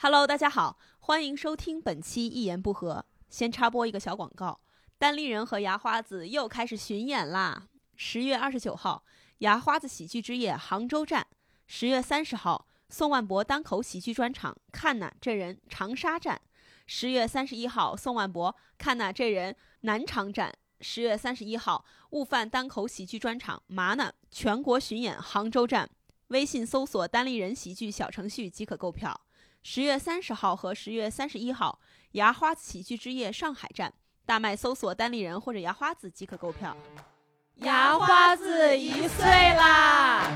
Hello，大家好，欢迎收听本期一言不合。先插播一个小广告，单立人和牙花子又开始巡演啦！十月二十九号，牙花子喜剧之夜杭州站；十月三十号，宋万博单口喜剧专场看呐这人长沙站；十月三十一号，宋万博看呐这人南昌站；十月三十一号，悟饭单口喜剧专场麻呢全国巡演杭州站。微信搜索“单立人喜剧”小程序即可购票。十月三十号和十月三十一号，牙花子喜剧之夜上海站，大麦搜索“单立人”或者“牙花子”即可购票。牙花子一岁啦！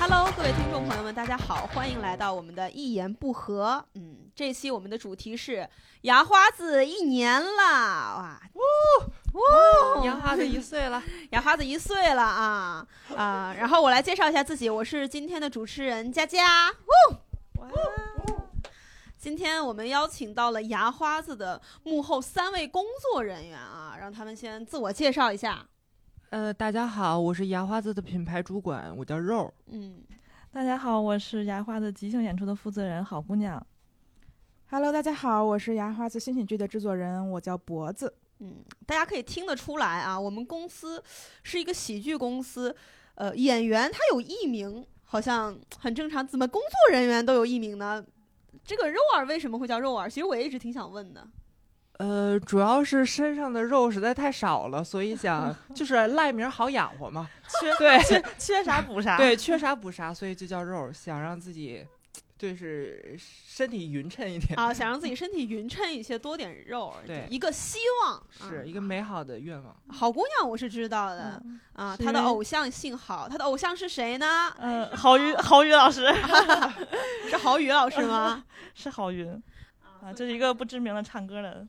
Hello，各位听众朋友们，大家好，欢迎来到我们的一言不合。嗯，这期我们的主题是牙花子一年了，哇，哇，牙花子一岁了，牙花子一岁了啊啊！然后我来介绍一下自己，我是今天的主持人佳佳。哇，今天我们邀请到了牙花子的幕后三位工作人员啊，让他们先自我介绍一下。呃，大家好，我是牙花子的品牌主管，我叫肉。嗯，大家好，我是牙花子即兴演出的负责人好姑娘。Hello，大家好，我是牙花子新喜剧的制作人，我叫脖子。嗯，大家可以听得出来啊，我们公司是一个喜剧公司，呃，演员他有艺名，好像很正常，怎么工作人员都有艺名呢？这个肉儿为什么会叫肉儿？其实我也一直挺想问的。呃，主要是身上的肉实在太少了，所以想 就是赖名好养活嘛。缺对缺缺啥补啥。对，缺啥补啥，所以就叫肉，想让自己就是身体匀称一点，啊，想让自己身体匀称一些，多点肉，对一个希望。是啊一个美好的愿望。好姑娘，我是知道的、嗯啊。她的偶像姓郝，她的偶像是谁呢？呃，郝宇，郝宇老师是郝宇老师吗？是郝云啊，这是一个不知名的唱歌的。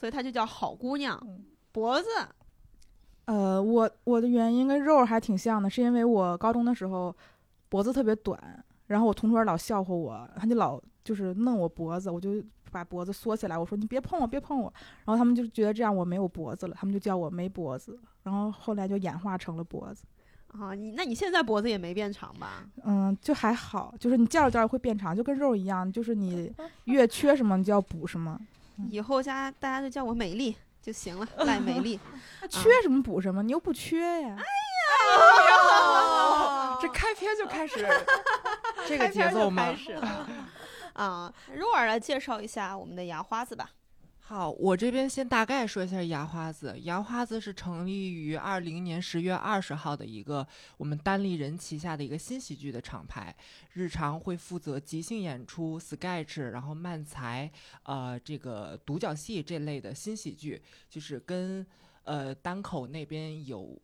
所以她就叫好姑娘嗯。脖子，呃，我我的原因跟肉还挺像的，是因为我高中的时候脖子特别短，然后我同桌老笑话我，他就老就是弄我脖子，我就把脖子缩起来，我说你别碰我，别碰我，然后他们就觉得这样我没有脖子了，他们就叫我没脖子，然后后来就演化成了脖子。啊，你那你现在脖子也没变长吧？嗯，就还好，就是你叫着叫着会变长，就跟肉一样，就是你 越缺什么你就要补什么，嗯以后家大家就叫我美丽就行了，赖美丽。那缺什么补什么，你又不缺呀。哎呀这开篇就开始 这个节奏吗开？始了 啊，肉儿来介绍一下我们的牙花子吧。好，我这边先大概说一下牙花子。牙花子是成立于二零年十月二十号的一个我们单立人旗下的一个新喜剧的厂牌，日常会负责即兴演出、sketch，然后漫才，呃，这个独角戏这类的新喜剧，就是跟呃单口那边有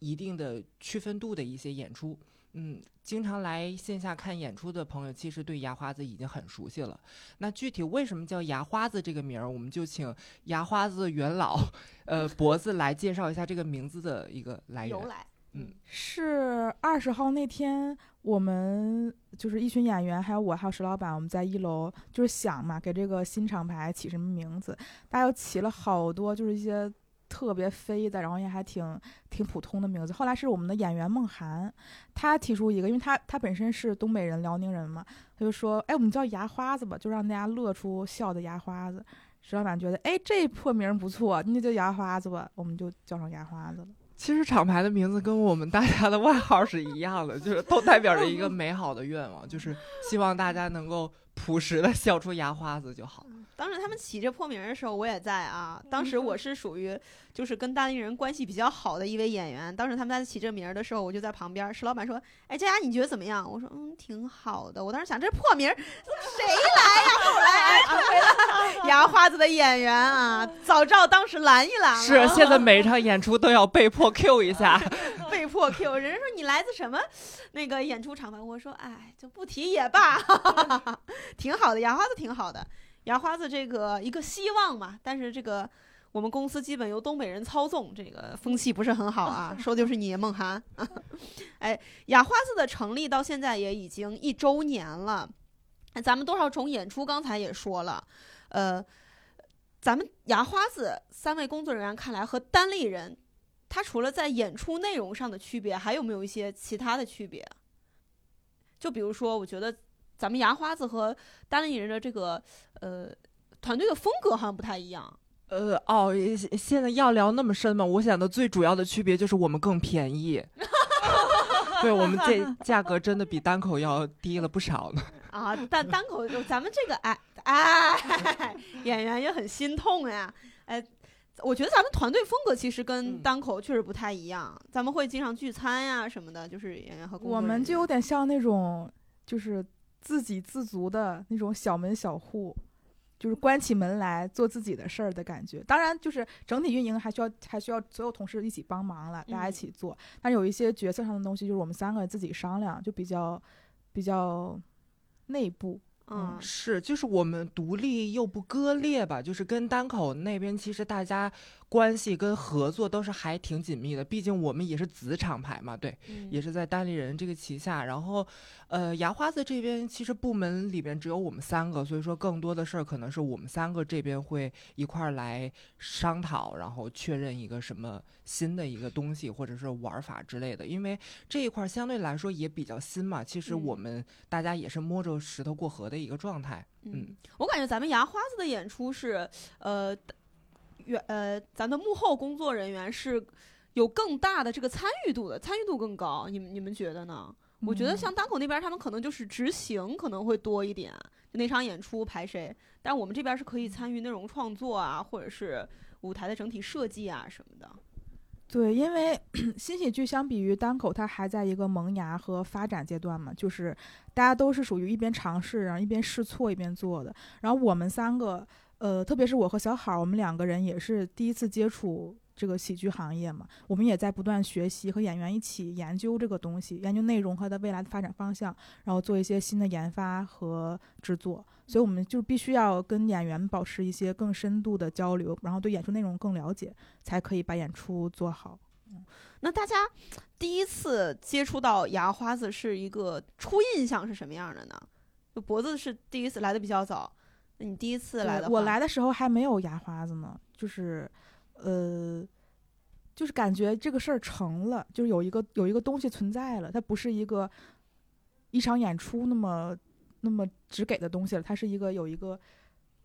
一定的区分度的一些演出。嗯，经常来线下看演出的朋友，其实对牙花子已经很熟悉了。那具体为什么叫牙花子这个名儿，我们就请牙花子的元老，呃，脖子来介绍一下这个名字的一个来源由。来，嗯，是二十号那天，我们就是一群演员，还有我，还有石老板，我们在一楼就是想嘛，给这个新厂牌起什么名字？大家又起了好多，就是一些特别飞的，然后也还挺挺普通的名字。后来是我们的演员梦涵，他提出一个，因为他他本身是东北人、辽宁人嘛，他就说，哎，我们叫牙花子吧，就让大家乐出笑的牙花子。石老板觉得，哎，这破名儿不错，那就叫牙花子吧，我们就叫上牙花子了。其实厂牌的名字跟我们大家的外号是一样的，就是都代表着一个 美好的愿望，就是希望大家能够朴实的笑出牙花子就好。当时他们起这破名儿的时候，我也在啊。当时我是属于就是跟单立人关系比较好的一位演员。当时他们在起这名儿的时候，我就在旁边儿。石老板说：“哎，佳佳，你觉得怎么样？”我说：“嗯，挺好的。”我当时想，这破名儿谁来呀？后来哎成为了牙花子的演员啊，早知道当时拦一拦了。是，现在每一场演出都要被迫 Q 一下。被迫 Q。人家说你来自什么那个演出厂牌？我说哎，就不提也罢，挺好的，牙花子挺好的。牙花子这个一个希望嘛，但是这个我们公司基本由东北人操纵，这个风气不是很好啊。说的就是你梦涵，哎，牙花子的成立到现在也已经一周年了。咱们多少种演出，刚才也说了，呃。咱们牙花子三位工作人员看来和单立人，他除了在演出内容上的区别，还有没有一些其他的区别？就比如说，我觉得咱们牙花子和单立人的这个呃团队的风格好像不太一样。呃哦，现现在要聊那么深吗？我想的最主要的区别就是我们更便宜，对我们这价格真的比单口要低了不少呢。啊，但单口就咱们这个哎哎，演员也很心痛呀。哎，我觉得咱们团队风格其实跟嗯单口确实不太一样。咱们会经常聚餐呀什么的，就是演员和工作我们就有点像那种就是自给自足的那种小门小户，就是关起门来做自己的事儿的感觉。当然，就是整体运营还需要还需要所有同事一起帮忙了，大家一嗯起做。但是有一些决策上的东西，就是我们三个自己商量，就比较比较内部。嗯是，就是我们独立又不割裂吧，就是跟单口那边其实大家关系跟合作都是还挺紧密的，毕竟我们也是子厂牌嘛，对，嗯也是在单立人这个旗下。然后，呃，牙花子这边其实部门里边只有我们三个，所以说更多的事儿可能是我们三个这边会一块儿来商讨，然后确认一个什么新的一个东西或者是玩法之类的。因为这一块儿相对来说也比较新嘛，其实我嗯们大家也是摸着石头过河的一个状态。嗯，我感觉咱们牙花子的演出是，呃，原呃，咱的幕后工作人员是有更大的这个参与度的，参与度更高。你们你们觉得呢？我觉得嗯像单口那边，他们可能就是执行可能会多一点，就那场演出排谁，但我们这边是可以参与内容创作啊，或者是舞台的整体设计啊什么的。对，因为 新喜剧相比于单口，它还在一个萌芽和发展阶段嘛，就是大家都是属于一边尝试，然后一边试错一边做的。然后我们三个，呃，特别是我和小好，我们两个人也是第一次接触这个喜剧行业嘛，我们也在不断学习，和演员一起研究这个东西，研究内容和它未来的发展方向，然后做一些新的研发和制作。所以我们就必须要跟演员保持一些更深度的交流，然后对演出内容更了解，才可以把演出做好。那大家第一次接触到牙花子是一个初印象是什么样的呢？就脖子是第一次来的比较早，你第一次来的话，我来的时候还没有牙花子呢，就是，呃，就是感觉这个事儿成了，就是有一个有一个东西存在了，它不是一个一场演出那么那么只给的东西了，它是一个有一个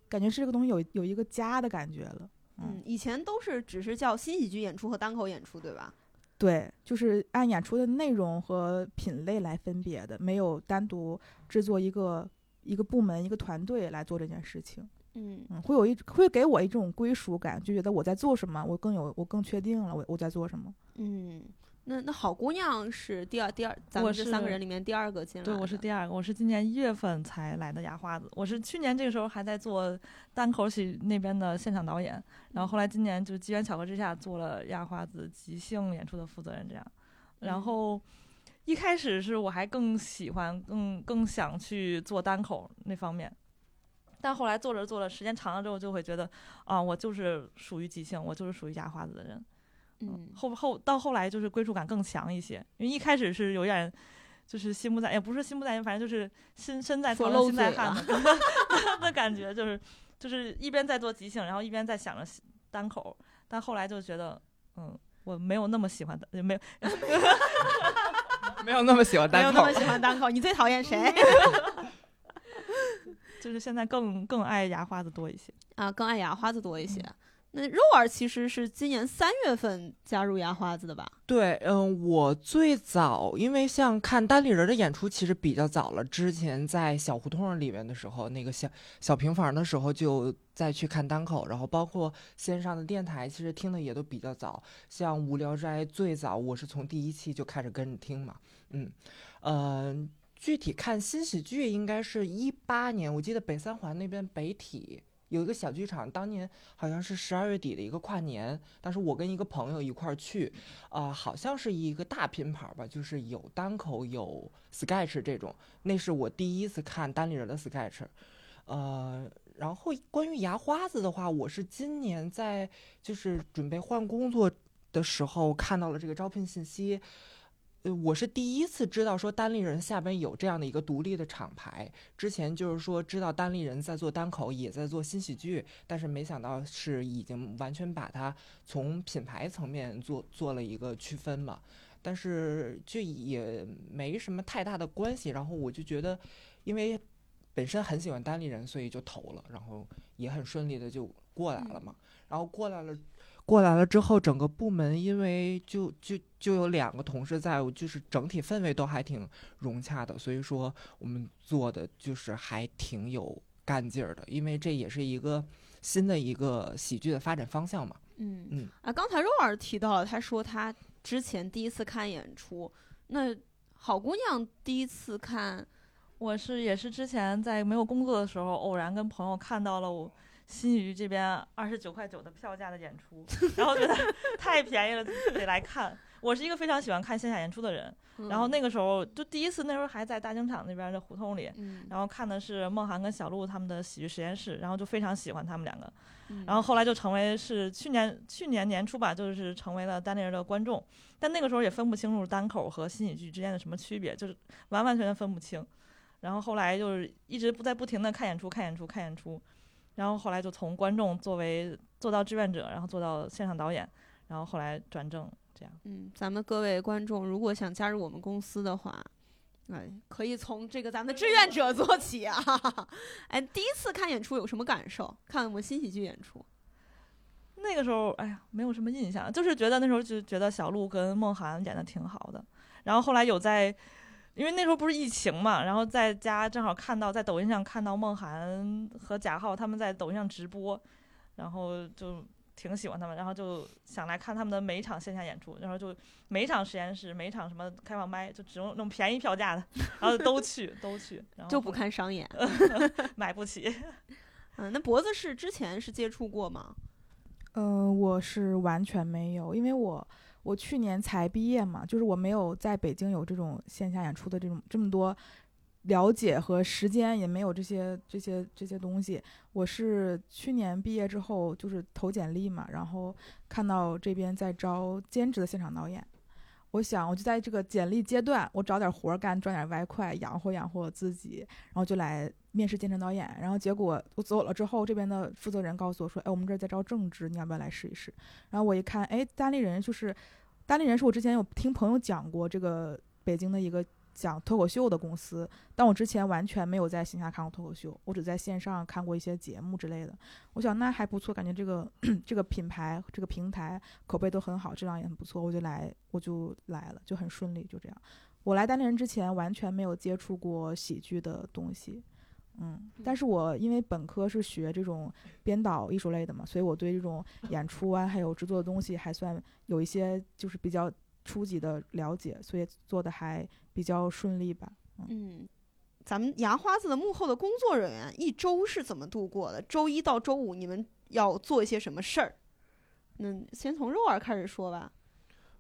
感觉是这个东西有有一个家的感觉了。嗯，以前都是只是叫新喜剧演出和单口演出，对吧？对，就是按演出的内容和品类来分别的，没有单独制作一个一个部门、一个团队来做这件事情。嗯嗯，会有一会给我一种归属感，就觉得我在做什么，我更有我更确定了我我在做什么。嗯，那那好姑娘是第二第二，咱我们这三个人里面第二个进来对，我是第二个，我是今年一月份才来的牙花子。我是去年这个时候还在做单口喜那边的现场导演，然后后来今年就机缘巧合之下做了牙花子即兴演出的负责人，这样。嗯然后一开始是我还更喜欢、更更想去做单口那方面，但后来做着做着，时间长了之后，就会觉得啊，我就是属于即兴，我就是属于牙花子的人。嗯后后到后来就是归属感更强一些，因为一开始是有点就是心不在，也不是心不在焉，反正就是心身在心在嘴汉的的感觉，就是就是一边在做即兴，然后一边在想着单口，但后来就觉得嗯。我没有那么喜欢的，也没有 没有那么喜欢单口没有那么，喜欢单口，你最讨厌谁 就是现在更更爱牙花子多一些。啊？更爱牙花子多一些。那肉儿其实是今年三月份加入牙花子的吧？对，嗯，我最早因为像看单立人的演出，其实比较早了。之前在小胡同里面的时候，那个小小平房的时候，就再去看单口，然后包括线上的电台，其实听的也都比较早。像无聊斋最早，我是从第一期就开始跟着听嘛，嗯，呃，具体看新喜剧应该是一八年，我记得北三环那边北体。有一个小剧场，当年好像是十二月底的一个跨年，当时我跟一个朋友一块儿去，啊、好像是一个大拼盘吧，就是有单口有 sketch 这种，那是我第一次看单立人的 sketch，呃，然后关于牙花子的话，我是今年在就是准备换工作的时候看到了这个招聘信息，呃，我是第一次知道说单立人下边有这样的一个独立的厂牌。之前就是说知道单立人在做单口，也在做新喜剧，但是没想到是已经完全把它从品牌层面做做了一个区分嘛。但是就也没什么太大的关系。然后我就觉得，因为本身很喜欢单立人，所以就投了，然后也很顺利的就过来了嘛。然后过来了。过来了之后，整个部门因为就就就有两个同事在，就是整体氛围都还挺融洽的，所以说我们做的就是还挺有干劲儿的，因为这也是一个新的一个喜剧的发展方向嘛。嗯嗯啊，刚才肉儿提到了，他说他之前第一次看演出，那好姑娘第一次看，我是也是之前在没有工作的时候，偶然跟朋友看到了我。新余这边二十九块九的票价的演出，然后觉得 太便宜了，得来看。我是一个非常喜欢看线下演出的人，然后那个时候就第一次，那时候还在大经厂那边的胡同里，然后看的是梦涵跟小鹿他们的喜剧实验室，然后就非常喜欢他们两个，然后后来就成为是去年去年年初吧，就是成为了单立人的观众，但那个时候也分不清楚单口和新喜剧之间的什么区别，就是完完全全分不清，然后后来就是一直不在不停的看演出，看演出，看演出。然后后来就从观众作为做到志愿者，然后做到现场导演，然后后来转正这样。嗯，咱们各位观众如果想加入我们公司的话，哎，可以从这个咱们的志愿者做起啊。哎，第一次看演出有什么感受？看我们新喜剧演出，那个时候哎呀，没有什么印象，就是觉得那时候就觉得小鹿跟梦涵演的挺好的。然后后来有在。因为那时候不是疫情嘛，然后在家正好看到在抖音上看到梦涵和贾浩他们在抖音上直播，然后就挺喜欢他们，然后就想来看他们的每一场线下演出，然后就每一场实验室、每一场什么开放麦，就只用那种便宜票价的，然后都去都去，然后就不看商演，买不起。嗯，那脖子是之前是接触过吗？嗯，我是完全没有，因为我。我去年才毕业嘛，就是我没有在北京有这种线下演出的这种这么多了解和时间，也没有这些这些这些东西。我是去年毕业之后就是投简历嘛，然后看到这边在招兼职的现场导演，我想我就在这个简历阶段，我找点活干，赚点外快，养活养活自己，然后就来面试兼职导演。然后结果我走了之后，这边的负责人告诉我说：“哎，我们这儿在招正职，你要不要来试一试？”然后我一看，哎，单立人就是。单立人是我之前有听朋友讲过，这个北京的一个讲脱口秀的公司，但我之前完全没有在线下看过脱口秀，我只在线上看过一些节目之类的。我想那还不错，感觉这个 这个品牌、这个平台口碑都很好，质量也很不错，我就来，我就来了，就很顺利，就这样。我来单立人之前完全没有接触过喜剧的东西。嗯，但是我因为本科是学这种编导艺术类的嘛，所以我对这种演出啊，还有制作的东西还算有一些就是比较初级的了解，所以做的还比较顺利吧。嗯，咱们牙花子的幕后的工作人员一周是怎么度过的？周一到周五你们要做一些什么事儿？那先从肉儿开始说吧。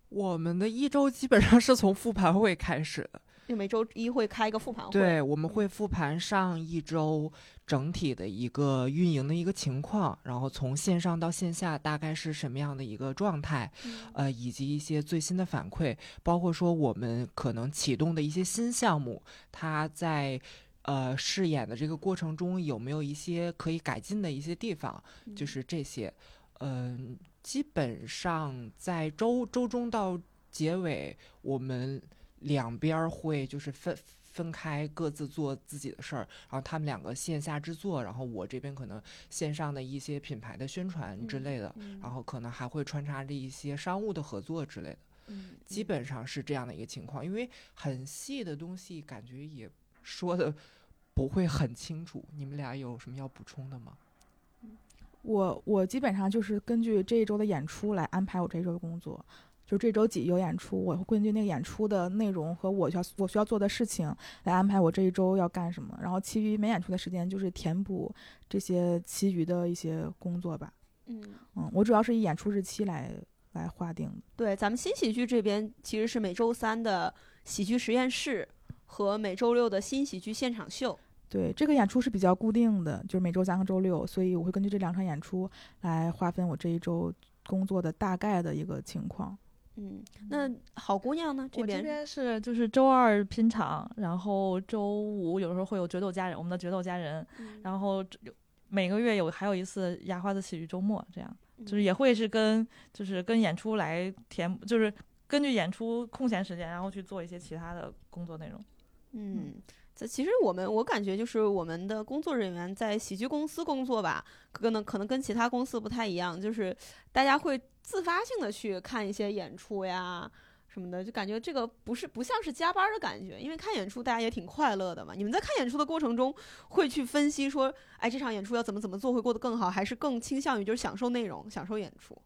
我们的一周基本上是从复盘会开始的。就每周一会开一个复盘会，对，我们会复盘上一周整体的一个运营的一个情况，然后从线上到线下大概是什么样的一个状态，呃，以及一些最新的反馈，包括说我们可能启动的一些新项目，它在呃试演的这个过程中有没有一些可以改进的一些地方，就是这些，嗯，基本上在周周中到结尾我们。两边会就是分分开，各自做自己的事儿，然后他们两个线下制作，然后我这边可能线上的一些品牌的宣传之类的，然后可能还会穿插着一些商务的合作之类的，基本上是这样的一个情况。因为很细的东西，感觉也说的不会很清楚。你们俩有什么要补充的吗？我我基本上就是根据这一周的演出来安排我这一周的工作。就这周几有演出，我会根据那个演出的内容和我需要我需要做的事情来安排我这一周要干什么。然后其余没演出的时间就是填补这些其余的一些工作吧。嗯嗯，我主要是以演出日期来来划定。对，咱们新喜剧这边其实是每周三的喜剧实验室和每周六的新喜剧现场秀。对，这个演出是比较固定的，就是每周三和周六，所以我会根据这两场演出来划分我这一周工作的大概的一个情况。嗯，那好姑娘呢？我这边边是就是周二拼场，然后周五有时候会有决斗家人，我们的决斗家人，嗯然后有每个月有还有一次牙花子喜剧周末，这样嗯就是也会是跟就是跟演出来填，就是根据演出空闲时间，然后去做一些其他的工作内容。嗯，这其实我们我感觉就是我们的工作人员在喜剧公司工作吧，可能可能跟其他公司不太一样，就是大家会自发性的去看一些演出呀。什么的，就感觉这个不是不像是加班的感觉，因为看演出大家也挺快乐的嘛。你们在看演出的过程中，会去分析说，哎，这场演出要怎么怎么做会过得更好，还是更倾向于就是享受内容、享受演出？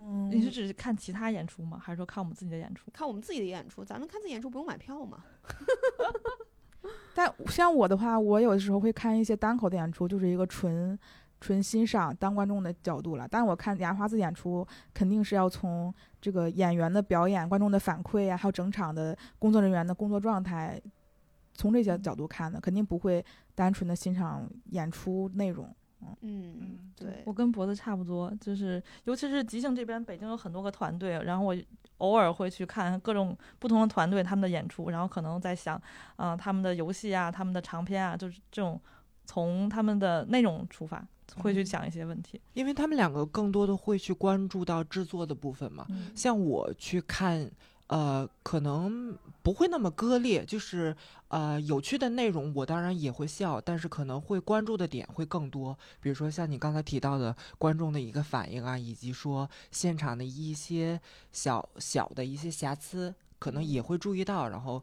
嗯你是指看其他演出吗？还是说看我们自己的演出？看我们自己的演出，咱们看自己演出不用买票嘛？但像我的话，我有的时候会看一些单口的演出，就是一个纯纯欣赏当观众的角度了。但我看牙花子演出，肯定是要从这个演员的表演、观众的反馈啊，还有整场的工作人员的工作状态，从这些角度看的，肯定不会单纯的欣赏演出内容。嗯嗯，对，我跟脖子差不多，就是尤其是即兴这边，北京有很多个团队，然后我偶尔会去看各种不同的团队他们的演出，然后可能在想，啊、他们的游戏啊，他们的长篇啊，就是这种从他们的内容出发，会去讲一些问题。因为他们两个更多的会去关注到制作的部分嘛。嗯像我去看，呃，可能不会那么割裂，就是呃有趣的内容，我当然也会笑，但是可能会关注的点会更多。比如说像你刚才提到的观众的一个反应啊，以及说现场的一些小小的一些瑕疵，可能也会注意到，然后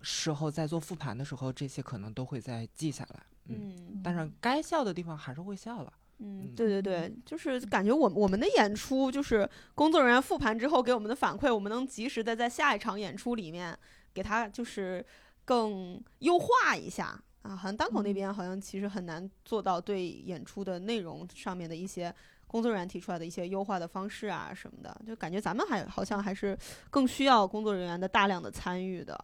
事后在做复盘的时候，这些可能都会再记下来。嗯，嗯当然该笑的地方还是会笑了。嗯，嗯对对对，就是感觉我我们的演出，就是工作人员复盘之后给我们的反馈，我们能及时的在下一场演出里面给他就是更优化一下啊。好像单口那边好像其实很难做到对演出的内容上面的一些工作人员提出来的一些优化的方式啊什么的，就感觉咱们还好像还是更需要工作人员的大量的参与的。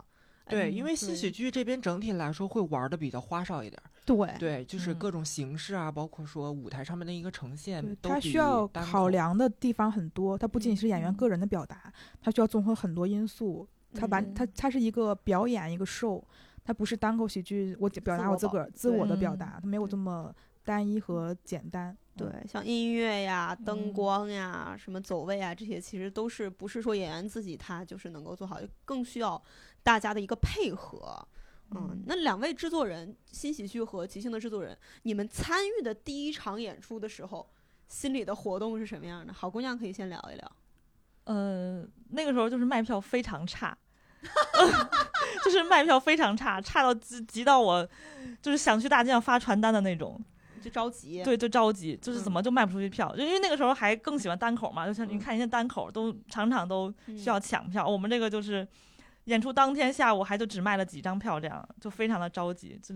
对，嗯因为新对喜剧这边整体来说会玩的比较花哨一点儿。对对，就是嗯各种形式啊，包括说舞台上面的一个呈现它需要。考量的地方很多，它不仅是演员嗯个人的表达，它需要综合很多因素。它完，嗯它它是一个表演，一个 show，它不是单口喜剧，我表达我自个儿自我的表嗯达，它没有这么单一和简单。对，像音乐呀、灯嗯光呀、什么走位啊，这些其实都是不是说演员自己他就是能够做好，更需要大家的一个配合。嗯，那两位制作人，新喜剧和即兴的制作人，你们参与的第一场演出的时候，心里的活动是什么样的？好姑娘可以先聊一聊。呃，那个时候就是卖票非常差，就是卖票非常差，差到急急到我就是想去大街上发传单的那种。就着急，对，就着急，就是怎嗯么就卖不出去票，就因为那个时候还更喜欢单口嘛，就像你嗯看人家单口都场场都嗯需要抢票，我们这个就是演出当天下午还就只卖了几张票，这样就非常的着急，就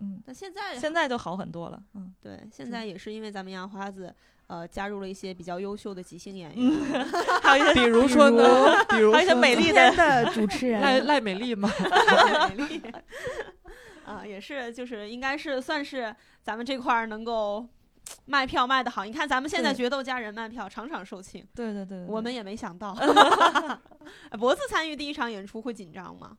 嗯，那现在现在就好很多了，嗯，对，现在也是因为咱们杨花子呃加入了一些比较优秀的即兴演员，还有一些比如说呢，比如还有一些说美丽的的主持人，赖赖美丽嘛，美丽。啊，也是就是应该是算是咱们这块儿能够卖票卖的好。你看咱们现在决斗家人卖票场场售罄，对对对，对我们也没想到。哎脖子参与第一场演出会紧张吗？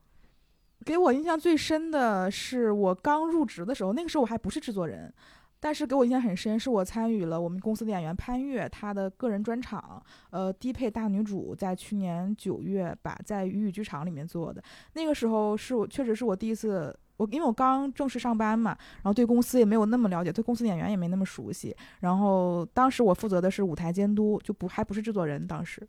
给我印象最深的是我刚入职的时候，那个时候我还不是制作人，但是给我印象很深，是我参与了我们公司的演员潘越他的个人专场，呃，低配大女主，在去年九月吧，在鱼语剧场里面做的。那个时候是我确实是我第一次，我因为我刚正式上班嘛，然后对公司也没有那么了解，对公司演员也没那么熟悉，然后当时我负责的是舞台监督，就不还不是制作人，当时。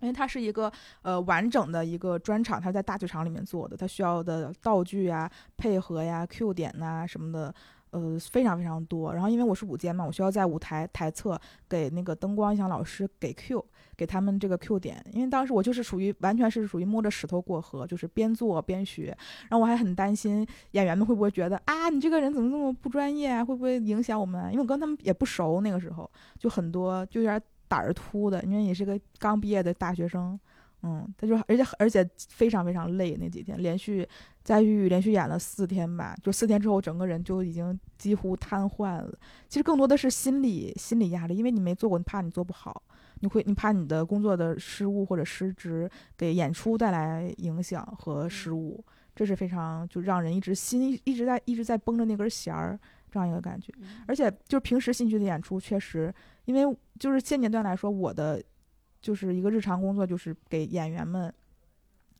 因为它是一个呃完整的一个专场，它在大剧场里面做的，它需要的道具啊、配合呀、Q 点呐、什么的，呃非常非常多。然后因为我是舞监嘛，我需要在舞台台侧给那个灯光音响老师给 Q，给他们这个 Q 点。因为当时我就是属于完全是属于摸着石头过河，就是边做边学。然后我还很担心演员们会不会觉得啊，你这个人怎么这么不专业啊？会不会影响我们？因为我跟他们也不熟，那个时候就很多就有点胆儿突的，因为也是个刚毕业的大学生，嗯，他就而且而且非常非常累，那几天连续在狱连续演了四天吧，就四天之后整个人就已经几乎瘫痪了。其实更多的是心理心理压力，因为你没做过，你怕你做不好，你会你怕你的工作的失误或者失职给演出带来影响和失误，这是非常就让人一直心一直在一直在绷着那根弦儿这样一个感觉。而且就是平时戏剧的演出，确实，因为就是现阶段来说，我的就是一个日常工作，就是给演员们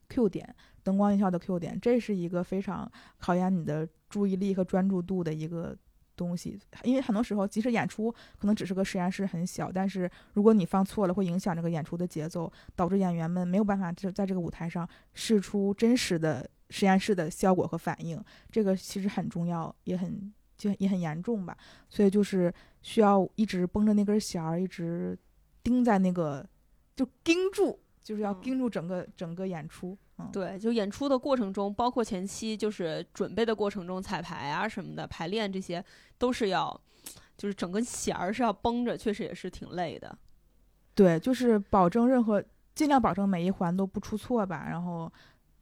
Q 点灯光音效的 Q 点，这是一个非常考验你的注意力和专注度的一个东西。因为很多时候，即使演出可能只是个实验室很小，但是如果你放错了，会影响这个演出的节奏，导致演员们没有办法就在这个舞台上试出真实的实验室的效果和反应。这个其实很重要，也很就也很严重吧。所以就是需要一直绷着那根弦儿，一直盯在那个，就盯住，就是要嗯盯住整个、整个演出。嗯，对，就演出的过程中，包括前期就是准备的过程中，彩排啊什么的，排练这些都是要，就是整个弦儿是要绷着，确实也是挺累的。对，就是保证任何尽量保证每一环都不出错吧，然后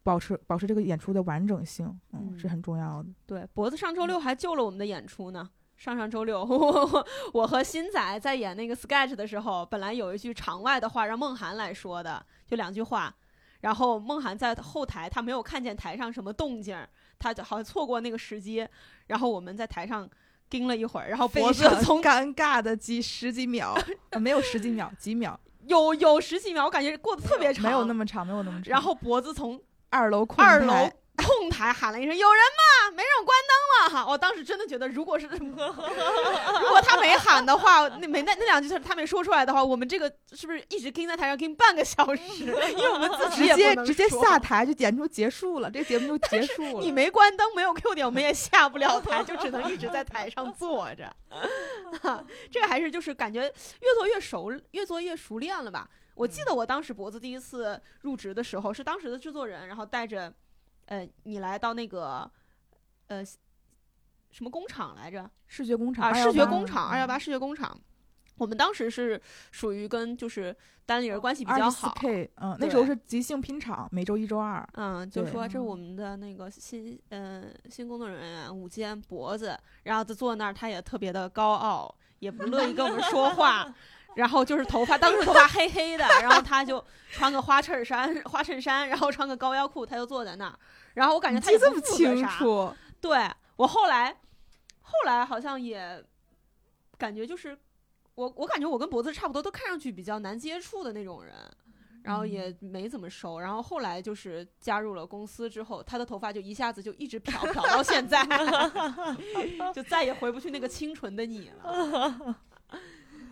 保持保持这个演出的完整性，嗯，是嗯很重要的。对，脖子上周六还救了我们的演出呢。上上周六，我我和新仔在演那个 sketch 的时候，本来有一句场外的话让梦涵来说的，就两句话。然后梦涵在后台，他没有看见台上什么动静儿，他就好像错过那个时机。然后我们在台上盯了一会儿，然后脖子从尴尬的几十几秒，呃没有十几秒，几秒，有有十几秒，我感觉过得特别长，没有那么长，没有那么长。然后脖子从二楼控二楼台控台喊了一声：“有人吗？没人，我关灯了。”哈，我当时真的觉得，如果是 如果他没喊的话，那没那那两句他他没说出来的话，我们这个是不是一直跟在台上跟半个小时？因为我们自己直接直接下台就演出结束了，这个节目就结束了。你没关灯，没有 Q 点，我们也下不了台，就只能一直在台上坐着。这个还是就是感觉越做越熟，越做越熟练了吧？我记得我当时脖子第一次入职的时候，是当时的制作人，然后带着，呃，你来到那个，呃，什么工厂来着？视觉工厂啊，视觉工厂，嗯二幺八视觉工厂。我们当时是属于跟就是单立人关系比较好，K，嗯，那时候是即兴拼场，每周一周二。嗯，就说这是我们的那个新嗯、新工作人员午间脖子，然后就坐那儿，他也特别的高傲，也不乐意跟我们说话。然后就是头发，当时头发黑黑的，然后他就穿个花衬衫，花衬衫，然后穿个高腰裤，他就坐在那儿。然后我感觉他也不这么清。楚，对我后来，后来好像也感觉就是我，我感觉我跟脖子差不多，都看上去比较难接触的那种人，然后也没怎么熟。然后后来就是加入了公司之后，他的头发就一下子就一直漂漂到现在，就再也回不去那个清纯的你了。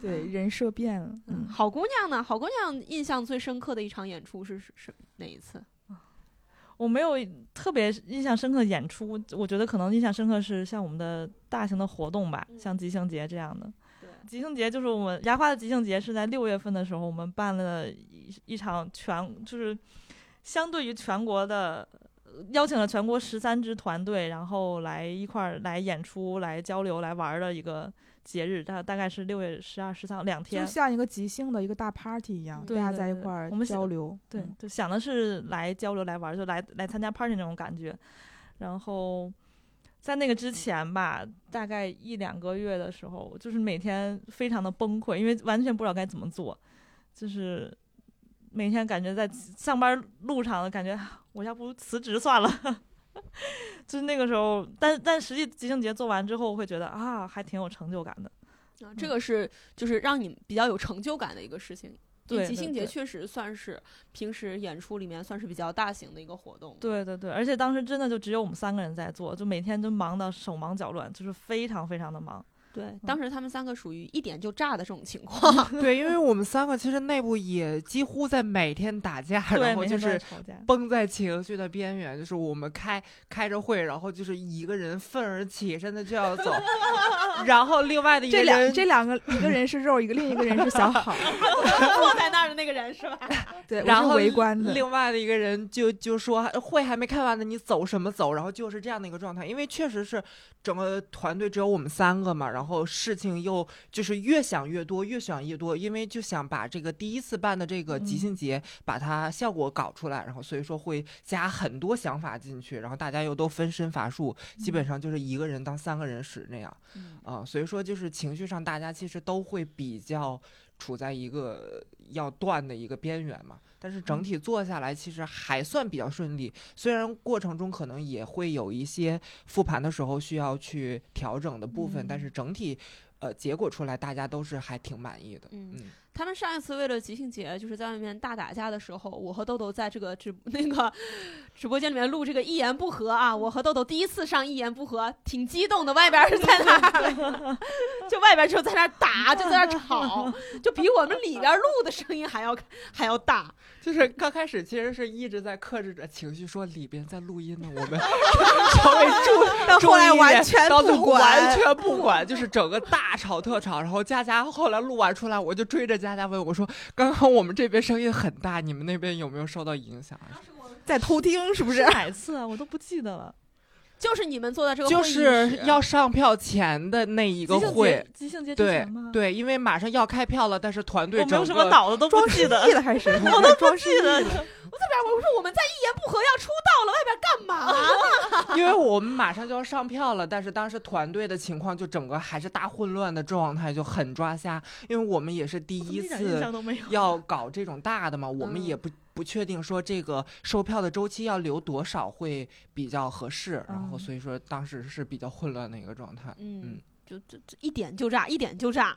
对，人设变了。嗯，嗯，好姑娘呢？好姑娘印象最深刻的一场演出是是是哪一次？我没有特别印象深刻的演出，我觉得可能印象深刻是像我们的大型的活动吧，嗯像即兴节这样的。对，即兴节就是我们牙花的即兴节是在六月份的时候，我们办了一一场全就是相对于全国的。呃邀请了全国十三支团队，然后来一块儿来演出、来交流、来玩儿的一个节日，大大概是六月十二、十三两天就。像一个即兴的一个大 party 一样，大家在一块儿我们交流。对嗯，就想的是来交流、来玩，就来来参加 party 那种感觉。然后在那个之前吧，大概一两个月的时候，就是每天非常的崩溃，因为完全不知道该怎么做，就是每天感觉在上班路上，感觉啊我要不辞职算了。就是那个时候，但但实际即兴节做完之后，会觉得啊，还挺有成就感的。啊，这个是就是让你比较有成就感的一个事情。对对即兴节确实算是平时演出里面算是比较大型的一个活动。对对对，而且当时真的就只有我们三个人在做，就每天都忙到手忙脚乱，就是非常非常的忙。对，当时他们三个属于一点就炸的这种情况。对，因为我们三个其实内部也几乎在每天打架，然后就是。崩在情绪的边缘，就是我们开开着会，然后就是一个人愤而起身的就要走，然后另外的一个这两人这两个，一个人是肉，一个另一个人是小 好。坐在那儿的那个人是吧？对，然后围观的。另外的一个人就就说会还没开完呢，你走什么走？然后就是这样的一个状态，因为确实是整个团队只有我们三个嘛，然然后事情又就是越想越多，越想越多，因为就想把这个第一次办的这个即嗯兴节把它效果搞出来，然后所以说会加很多想法进去，然后大家又都分身乏术，基本上就是一个人当三个人使那样。嗯啊、所以说就是情绪上，大家其实都会比较处在一个要断的一个边缘嘛。但是整体做下来，其实还算比较顺利。虽然过程中可能也会有一些复盘的时候需要去调整的部分，但是整体，呃，结果出来大家都是还挺满意的。嗯嗯，他们上一次为了即兴节，就是在外面大打架的时候，我和豆豆在这个直 那个直播间里面录这个一言不合啊，我和豆豆第一次上一言不合，挺激动的，外边儿是在那儿，就外边就在那儿打，就在那儿吵，就比我们里边录的声音还要还要大。就是刚开始其实是一直在克制着情绪，说里边在录音呢，我们 稍微注到后来注意一点完全不管完全不管，就是整个大吵特吵。然后佳佳后来录完出来，我就追着佳佳问我说：“刚刚我们这边声音很大，你们那边有没有受到影响啊在偷听是不是？哪次啊？我都不记得了。就是你们坐在这？”个就会议是要上票前的那一个即兴会节，，即兴节对？，对，因为马上要开票了，但是团队我没有整个什么脑子都不装失记得忆。了还是？我都装失忆了。我在边儿我说我们在一言不合要出道了，外边干嘛呢？因为我们马上就要上票了，但是当时团队的情况就整个还是大混乱的状态，就很抓瞎。因为我们也是第一次象都没有。要搞这种大的嘛，我们嗯也不不确定说这个售票的周期要留多少会比较合适，然后嗯所以说当时是比较混乱的一个状态。嗯嗯，就就就一点就炸，一点就炸。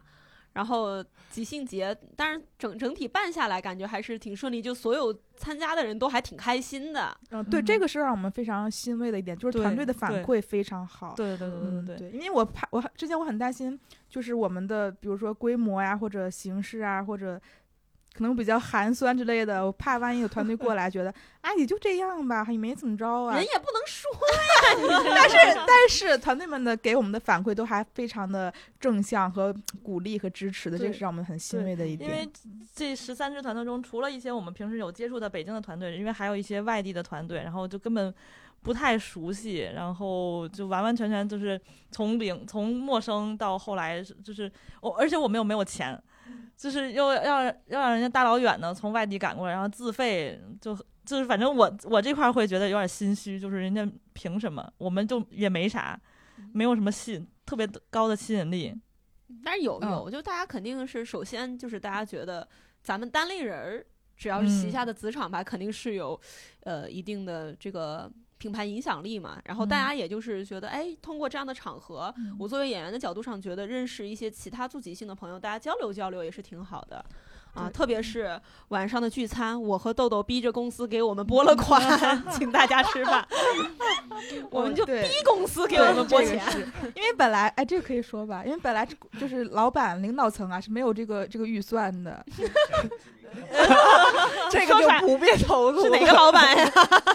然后即兴节，但是整整体办下来感觉还是挺顺利，就所有参加的人都还挺开心的。嗯，对，嗯这个是让我们非常欣慰的一点，就是团队的反馈非常好。对对对嗯，对对对，因为我怕我之前我很担心，就是我们的比如说规模呀，或者形式啊，或者可能比较寒酸之类的，我怕万一有团队过来觉得，啊，也就这样吧，也没怎么着啊人。也不能说呀但是但是团队们的给我们的反馈都还非常的正向和鼓励和支持的，这对是让我们很欣慰的一点因为。这十三支团队中，除了一些我们平时有接触的北京的团队，因为还有一些外地的团队，然后就根本不太熟悉，然后就完完全全就是从零从陌生到后来就是我，而且我们又没有钱，就是又要要让人家大老远的从外地赶过来，然后自费就。就是反正我我这块儿会觉得有点心虚，就是人家凭什么，我们就也没啥，没有什么吸引特别高的吸引力。但是有嗯有，就大家肯定是首先就是大家觉得咱们单立人儿只要是旗嗯下的子厂牌，肯定是有呃一定的这个品牌影响力嘛。然后大嗯家也就是觉得，哎，通过这样的场合，我作为演员的角度上，觉得认识一些其他做即兴的朋友，大家交流交流也是挺好的。啊，特别是晚上的聚餐，我和豆豆逼着公司给我们拨了款，请大家吃饭，我们就逼公司给我们拨钱。因为本来哎，这个可以说吧，因为本来这就是老板领导层啊是没有这个这个预算的，这说出来不便投入是哪个老板呀？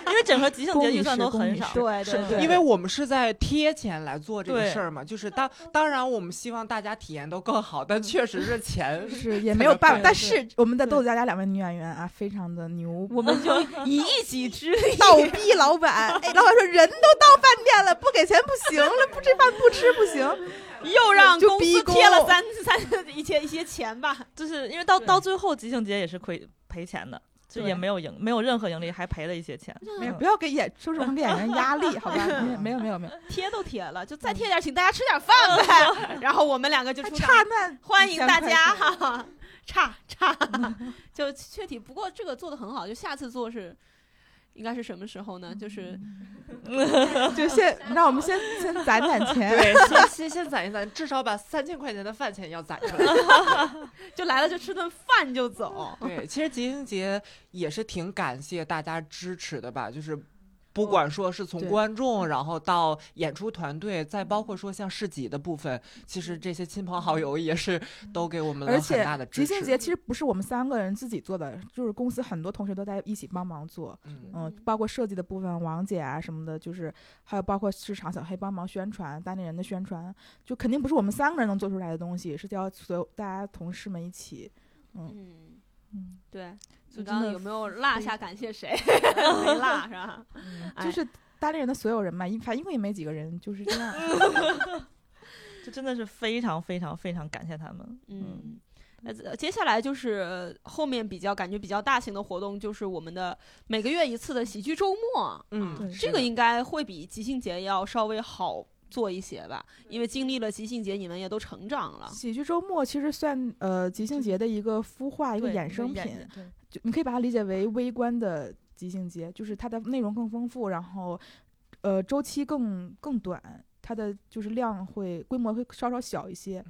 因为整个即兴节预算都很少，对对对，因为我们是在贴钱来做这个事儿嘛，就是当当然我们希望大家体验都更好，但确实是钱是也没有办法。但对是我们的豆子佳佳两位女演员啊，非常的牛，我们就 以一己之力倒逼老板，哎，老板说人都到饭店了，不给钱不行了，不吃饭不吃不行。又让公就逼宫司贴了三三一些一些钱吧。就是因为到到最后即兴节也是亏赔钱的，就也没有赢，没有任何盈利，还赔了一些钱。没有，不要给演，说实话给演员压力，好吧？没有没有没有，贴都贴了，就再贴点，请大家吃点饭呗。然后我们两个就还出差那欢迎大家钱哈，差差，就确体。不过这个做的很好，就下次做是应该是什么时候呢？就是 就先让我们先先攒攒钱。对，先先先攒一攒，至少把三千块钱的饭钱要攒出来。就来了就吃顿饭就走。对，其实即兴节也是挺感谢大家支持的吧，就是。不管说是从观众，然后到演出团队，再包括说像市集的部分，其实这些亲朋好友也是都给我们了很而且大的支持。即兴节其实不是我们三个人自己做的，就是公司很多同学都在一起帮忙做。嗯，嗯，包括设计的部分，王姐啊什么的，就是还有包括市场小黑帮忙宣传，当地人的宣传，就肯定不是我们三个人能做出来的东西，是要所有大家同事们一起。嗯，嗯，对。就刚刚有没有落下感谢谁？没落是吧？哎就是单立人的所有人嘛，一反正一共也没几个人，就是这样。这真的是非常非常非常感谢他们。嗯，呃，接下来就是后面比较感觉比较大型的活动，就是我们的每个月一次的喜剧周末。嗯这个应该会比即兴节要稍微好做一些吧，因为经历了即兴节，你们也都成长了。喜剧周末其实算呃即兴节的一个孵化，一个衍生品，就你可以把它理解为微观的即兴节，就是它的内容更丰富，然后呃周期更更短，它的就是量会规模会稍稍小一些，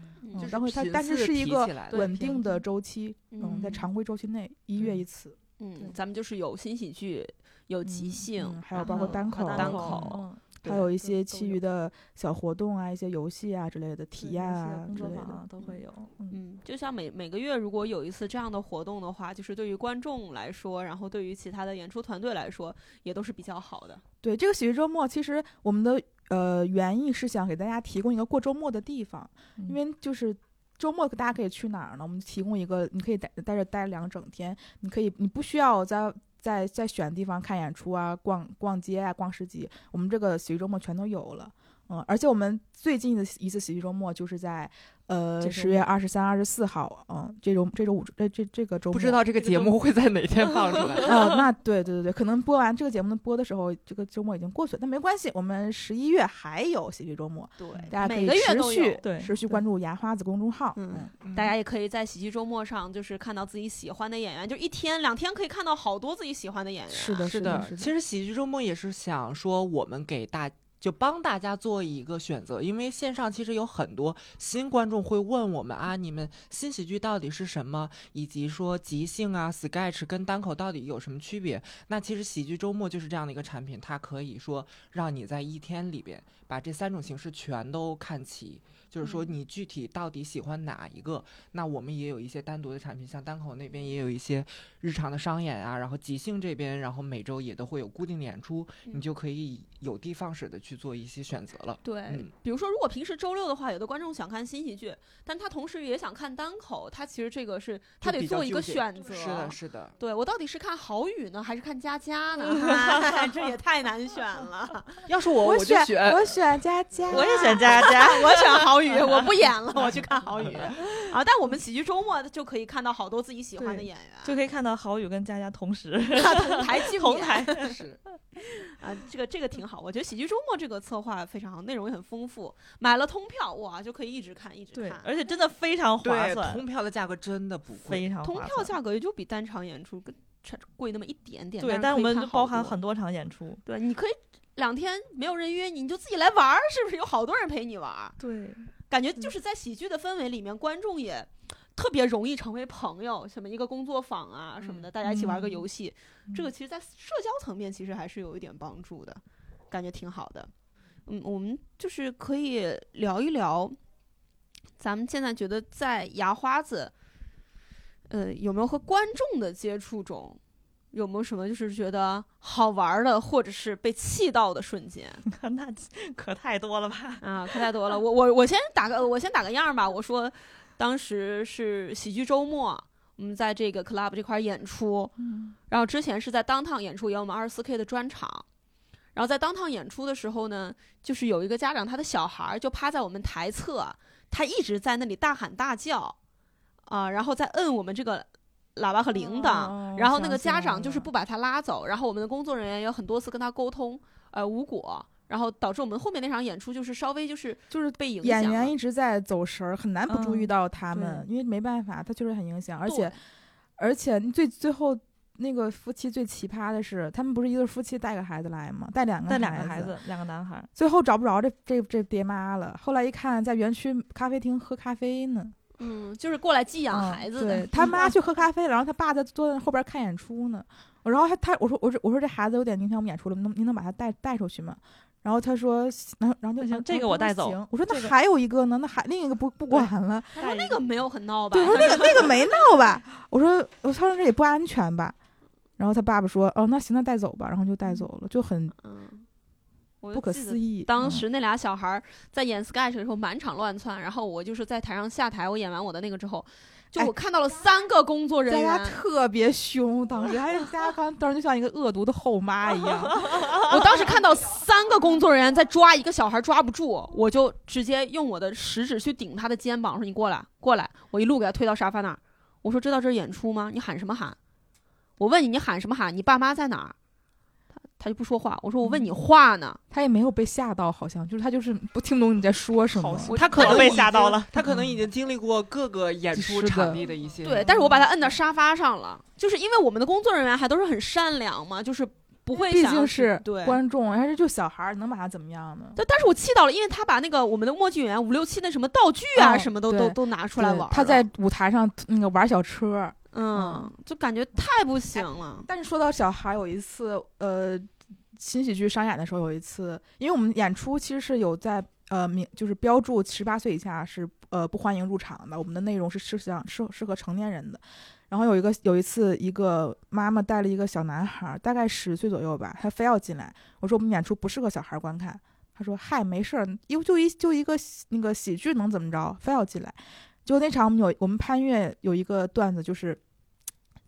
然后它但是是一个稳定的周期，嗯，在嗯。常规周期内一月一次，嗯，咱们就是有新喜剧，有即嗯兴，嗯还有包括单口单单口还有一些其余的小活动啊，一些游戏啊之类的体验啊之类的。都会有。嗯，嗯，就像每每个月如果有一次这样的活动的话，就是对于观众来说，然后对于其他的演出团队来说，也都是比较好的。对，这个喜剧周末，其实我们的呃原意是想给大家提供一个过周末的地方，因为就是周末大家可以去哪儿呢？我们提供一个，你可以待在这待两整天，你可以你不需要在在在选地方看演出啊、逛逛街啊、逛市集，我们这个随周末全都有了。嗯，而且我们最近的一次喜剧周末就是在呃十月二十三、二十四号，嗯，这周这周五这这这个周末不知道这个节目会在哪天放出来。嗯，那对对对对，可能播完这个节目播的时候，这个周末已经过去了，但没关系，我们十一月还有喜剧周末，对大家可以每个月都持续。对持续关注牙花子公众号。嗯嗯，大家也可以在喜剧周末上，就是看到自己喜欢的演员，就一天两天可以看到好多自己喜欢的演员。是的，是的，是的，其实喜剧周末也是想说，我们给大就帮大家做一个选择，因为线上其实有很多新观众会问我们啊，你们新喜剧到底是什么，以及说即兴啊、sketch 跟单口到底有什么区别？那其实喜剧周末就是这样的一个产品，它可以说让你在一天里边把这三种形式全都看齐。就是说，嗯你具体到底喜欢哪一个？那我们也有一些单独的产品，像单口那边也有一些日常的商演啊，然后即兴这边，然后每周也都会有固定的演出，你嗯就可以有的放矢的去做一些选择了。对，嗯比如说，如果平时周六的话，有的观众想看新喜剧，但他同时也想看单口，他其实这个是他得做一个选择。是的，是的。对我到底是看郝宇呢，还是看佳佳呢？这也太难选了。要是我，我就选。我选佳佳，我也选佳佳，我选郝宇，我不演了，我去看郝宇。啊，但我们喜剧周末就可以看到好多自己喜欢的演员，就可以看到郝宇跟佳佳同时同台竞演 同台。是，啊，这个这个挺好，我觉得喜剧周末这个策划非常好，内容也很丰富。买了通票哇，就可以一直看一直看，。而且真的非常划，算，通票的价格真的不贵。非常划算。通票价格也就比单场演出跟贵那么一点点。对，但但是我们就包含很多场演出。对，你可以两天没有人约你，你就自己来玩儿，是不是？有好多人陪你玩儿，对，感觉就是在喜剧的氛围里面，观众也特别容易成为朋友，什么一个工作坊啊什么的，大家一起玩个嗯游戏，这个其实在社交层面其实还是有一点帮助的，感觉挺好的。嗯，我们就是可以聊一聊，咱们现在觉得在牙花子，呃，有没有和观众的接触中，有没有什么就是觉得好玩的，或者是被气到的瞬间？那可太多了吧？啊，可太多了。我我我先打个我先打个样儿吧。我说，当时是喜剧周末，我们在这个 club 这块儿演出，嗯，然后之前是在当趟演出，也有我们二十四 K 的专场。然后在当趟演出的时候呢，就是有一个家长，他的小孩儿就趴在我们台侧，他一直在那里大喊大叫，啊、然后再摁我们这个喇叭和铃铛，哦然后那个家长就是不把他拉走，然后我们的工作人员有很多次跟他沟通，呃，无果，然后导致我们后面那场演出就是稍微就是就是被影响。演员一直在走神儿，很难不注意嗯到他们，因为没办法，他就是很影响，而且而且最最后那个夫妻最奇葩的是，他们不是一对夫妻带个孩子来吗？带两个带两个孩孩子，两个男孩。最后找不着这这这爹妈了。后来一看，在园区咖啡厅喝咖啡呢，嗯，就是过来寄养嗯孩子的。对 他妈去喝咖啡了，然后他爸在坐在后边看演出呢。然后他他我说我说我说这孩子有点影响我们演出了，能您能把他带带出去吗？然后他说，然后然后就行这个我带走行我说那还有一个呢，那还另一个不不管了。他说那个没有很闹吧？对，我说那个 那个没闹吧？我说我他说这也不安全吧？然后他爸爸说，哦，那行，那带走吧，然后就带走了，就很嗯，我不可思议。嗯当时那俩小孩儿在演 sketch 的时候满场乱窜，然后我就是在台上下台，我演完我的那个之后，就我看到了三个工作人员，特别凶，当时还佳佳刚当时就像一个恶毒的后妈一样。我当时看到三个工作人员在抓一个小孩，抓不住，我就直接用我的食指去顶他的肩膀，说：“你过来，过来！”我一路给他推到沙发那儿，我说：“知道这是演出吗？你喊什么喊？我问你，你喊什么喊？你爸妈在哪儿？”他他就不说话。我说：“我问你话呢。他也没有被吓到，好像就是他就是不听懂你在说什么。他可能被吓到了，他可能已经经历过各个演出场地的一些，对，但是我把他摁到沙发上了，就是因为我们的工作人员还都是很善良嘛，就是不会毕竟是对。观众，还是就小孩儿，能把他怎么样呢？但但是我气到了，因为他把那个我们的默剧演员五六七那什么道具啊，嗯什么都对都都拿出来玩。他在舞台上那个玩小车，嗯，就感觉太不行了。但是说到小孩，有一次，呃，新喜剧商演的时候，有一次，因为我们演出其实是有在呃明就是标注十八岁以下是呃不欢迎入场的，我们的内容是适想适适合成年人的。然后有一个有一次，一个妈妈带了一个小男孩，大概十岁左右吧，他非要进来。我说我们演出不适合小孩观看。他说嗨，没事儿，又就一就一个那个喜剧能怎么着？非要进来。就那场我们有我们潘越有一个段子，就是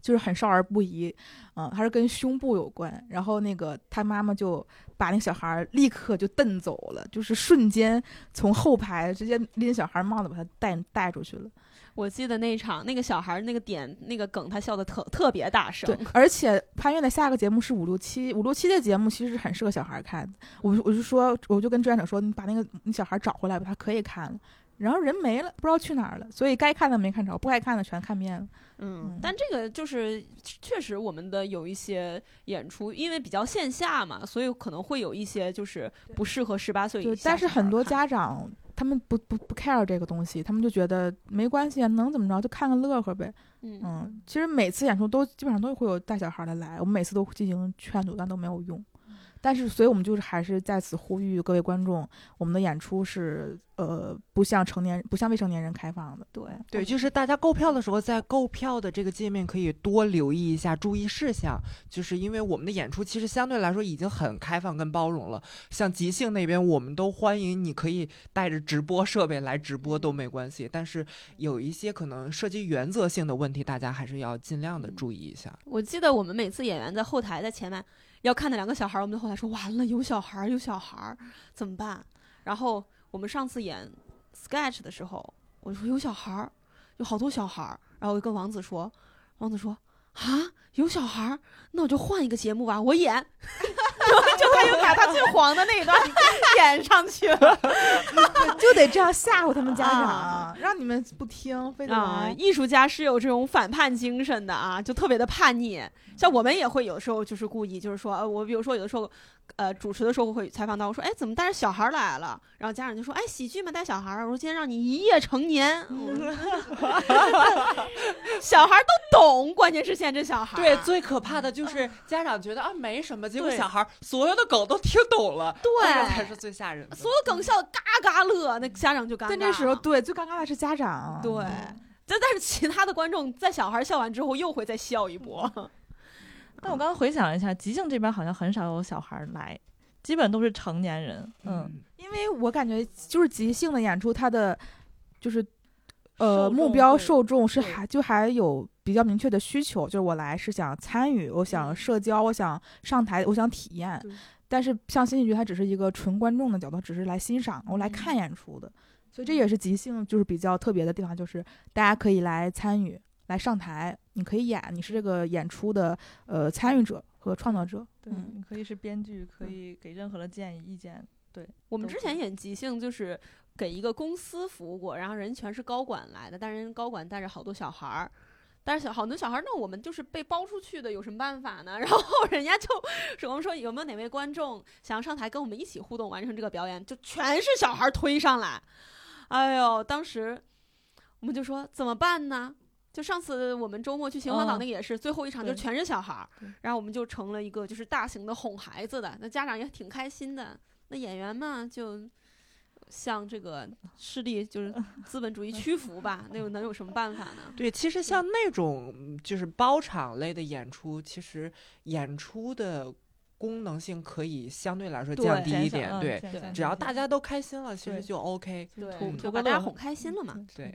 就是很少儿不宜，嗯，还是跟胸部有关。然后那个他妈妈就把那个小孩儿立刻就蹬走了，就是瞬间从后排直接拎小孩帽子把他带带出去了。我记得那一场，那个小孩儿那个点那个梗，他笑的特特别大声。对，而且潘越的下个节目是五六七，五六七的节目其实很适合小孩看的。我我就说，我就跟志愿者说，你把那个你小孩找回来吧，他可以看了。然后人没了，不知道去哪儿了，所以该看的没看着，不该看的全看遍了。嗯，嗯但这个就是确实我们的有一些演出，因为比较线下嘛，所以可能会有一些就是不适合十八岁以，下。但是很多，家长他们不不不 care 这个东西，他们就觉得没关系啊，能怎么着就看个乐呵呗。嗯嗯，其实每次演出都基本上都会有带小孩的来，我们每次都进行劝阻，但都没有用。但是，所以我们就是还是在此呼吁各位观众，我们的演出是呃不向成年不向未成年人开放的。对对，就是大家购票的时候，在购票的这个界面可以多留意一下注意事项，就是因为我们的演出其实相对来说已经很开放跟包容了。像即兴那边，我们都欢迎你可以带着直播设备来直播都没关系，但是有一些可能涉及原则性的问题，大家还是要尽量的注意一下。我记得我们每次演员在后台在前面要看那两个小孩，我们就后来说完了有小孩儿有小孩儿怎么办？然后我们上次演 sketch 的时候，我就说有小孩儿，有好多小孩儿，然后我就跟王子说，王子说啊有小孩儿，那我就换一个节目吧，我演，就他又把他最黄的那一段 演上去了 就得这样吓唬他们家长，啊让你们不听，非得啊！艺术家是有这种反叛精神的啊，就特别的叛逆。像我们也会有时候就是故意，就是说，呃，我比如说有的时候，呃，主持的时候会采访到我说，哎，怎么带着小孩儿来了？然后家长就说，哎，喜剧嘛，带小孩儿。我说今天让你一夜成年，嗯小孩儿都懂，关键是现在这小孩儿对，最可怕的就是家长觉得啊没什么，结果小孩儿所有的梗都听懂了，这才是最吓人的。所有梗笑的嘎嘎乐，那家长就尴尬。但这时候，对最尴尬的是家长。对，但但是其他的观众在小孩儿笑完之后又会再笑一波。但我刚刚回想了一下，即兴这边好像很少有小孩儿来，基本都是成年人。嗯，因为我感觉就是即兴的演出，他的就是呃目标受众是还就还有比较明确的需求，就是我来是想参与，我想嗯社交，我想上台，我想体验。但是像新喜剧，它只是一个纯观众的角度，只是来欣赏，我来看演出的。所以这也是即兴就是比较特别的地方，就是大家可以来参与，来上台，你可以演，你是这个演出的呃参与者和创造者。对，嗯你可以是编剧，可以给任何的建议意见。对我们之前演即兴就是给一个公司服务过，然后人全是高管来的，但人高管带着好多小孩儿。但是小好多小孩儿，那我们就是被包出去的，有什么办法呢？然后人家就说我们说有没有哪位观众想要上台跟我们一起互动完成这个表演，就全是小孩儿推上来。哎呦，当时我们就说怎么办呢？就上次我们周末去秦皇岛嗯那个也是，最后一场就全是小孩儿，然后我们就成了一个就是大型的哄孩子的，那家长也挺开心的。那演员嘛，就向这个势力就是资本主义屈服吧，那又能有什么办法呢？对，其实像那种嗯就是包场类的演出，其实演出的功能性可以相对来说降低一点。对，只要大家都开心了，其实就 OK。对，图就把大家哄开心了嘛。对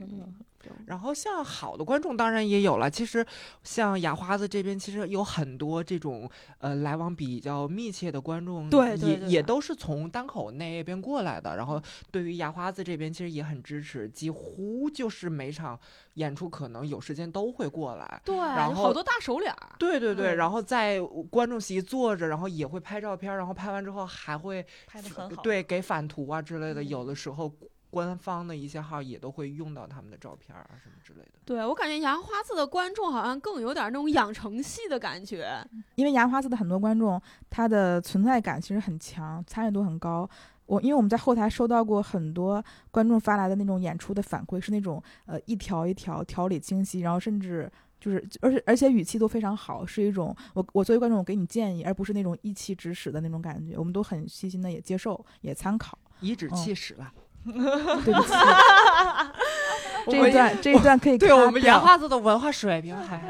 然后像好的观众当然也有了，其实像雅花子这边其实有很多这种呃来往比较密切的观众，对对对也也都是从单口那边过来的。然后对于牙花子这边其实也很支持，几乎就是每场演出可能有时间都会过来。对，然后好多大手脸儿。对对对，嗯然后在观众席坐着，然后也会拍照片，然后拍完之后还会拍的很好。对给返图啊之类的，嗯有的时候官方的一些号也都会用到他们的照片啊什么之类的。对我感觉牙花子的观众好像更有点那种养成系的感觉。因为牙花子的很多观众，他的存在感其实很强，参与度很高。我因为我们在后台收到过很多观众发来的那种演出的反馈，是那种呃一条一条条理清晰，然后甚至就是而且而且语气都非常好，是一种我我作为观众我给你建议，而不是那种一气指使的那种感觉。我们都很细心的也接受也参考。颐指哦气使了。对不起，这一段这一段可以对我们掉牙花子的文化水平还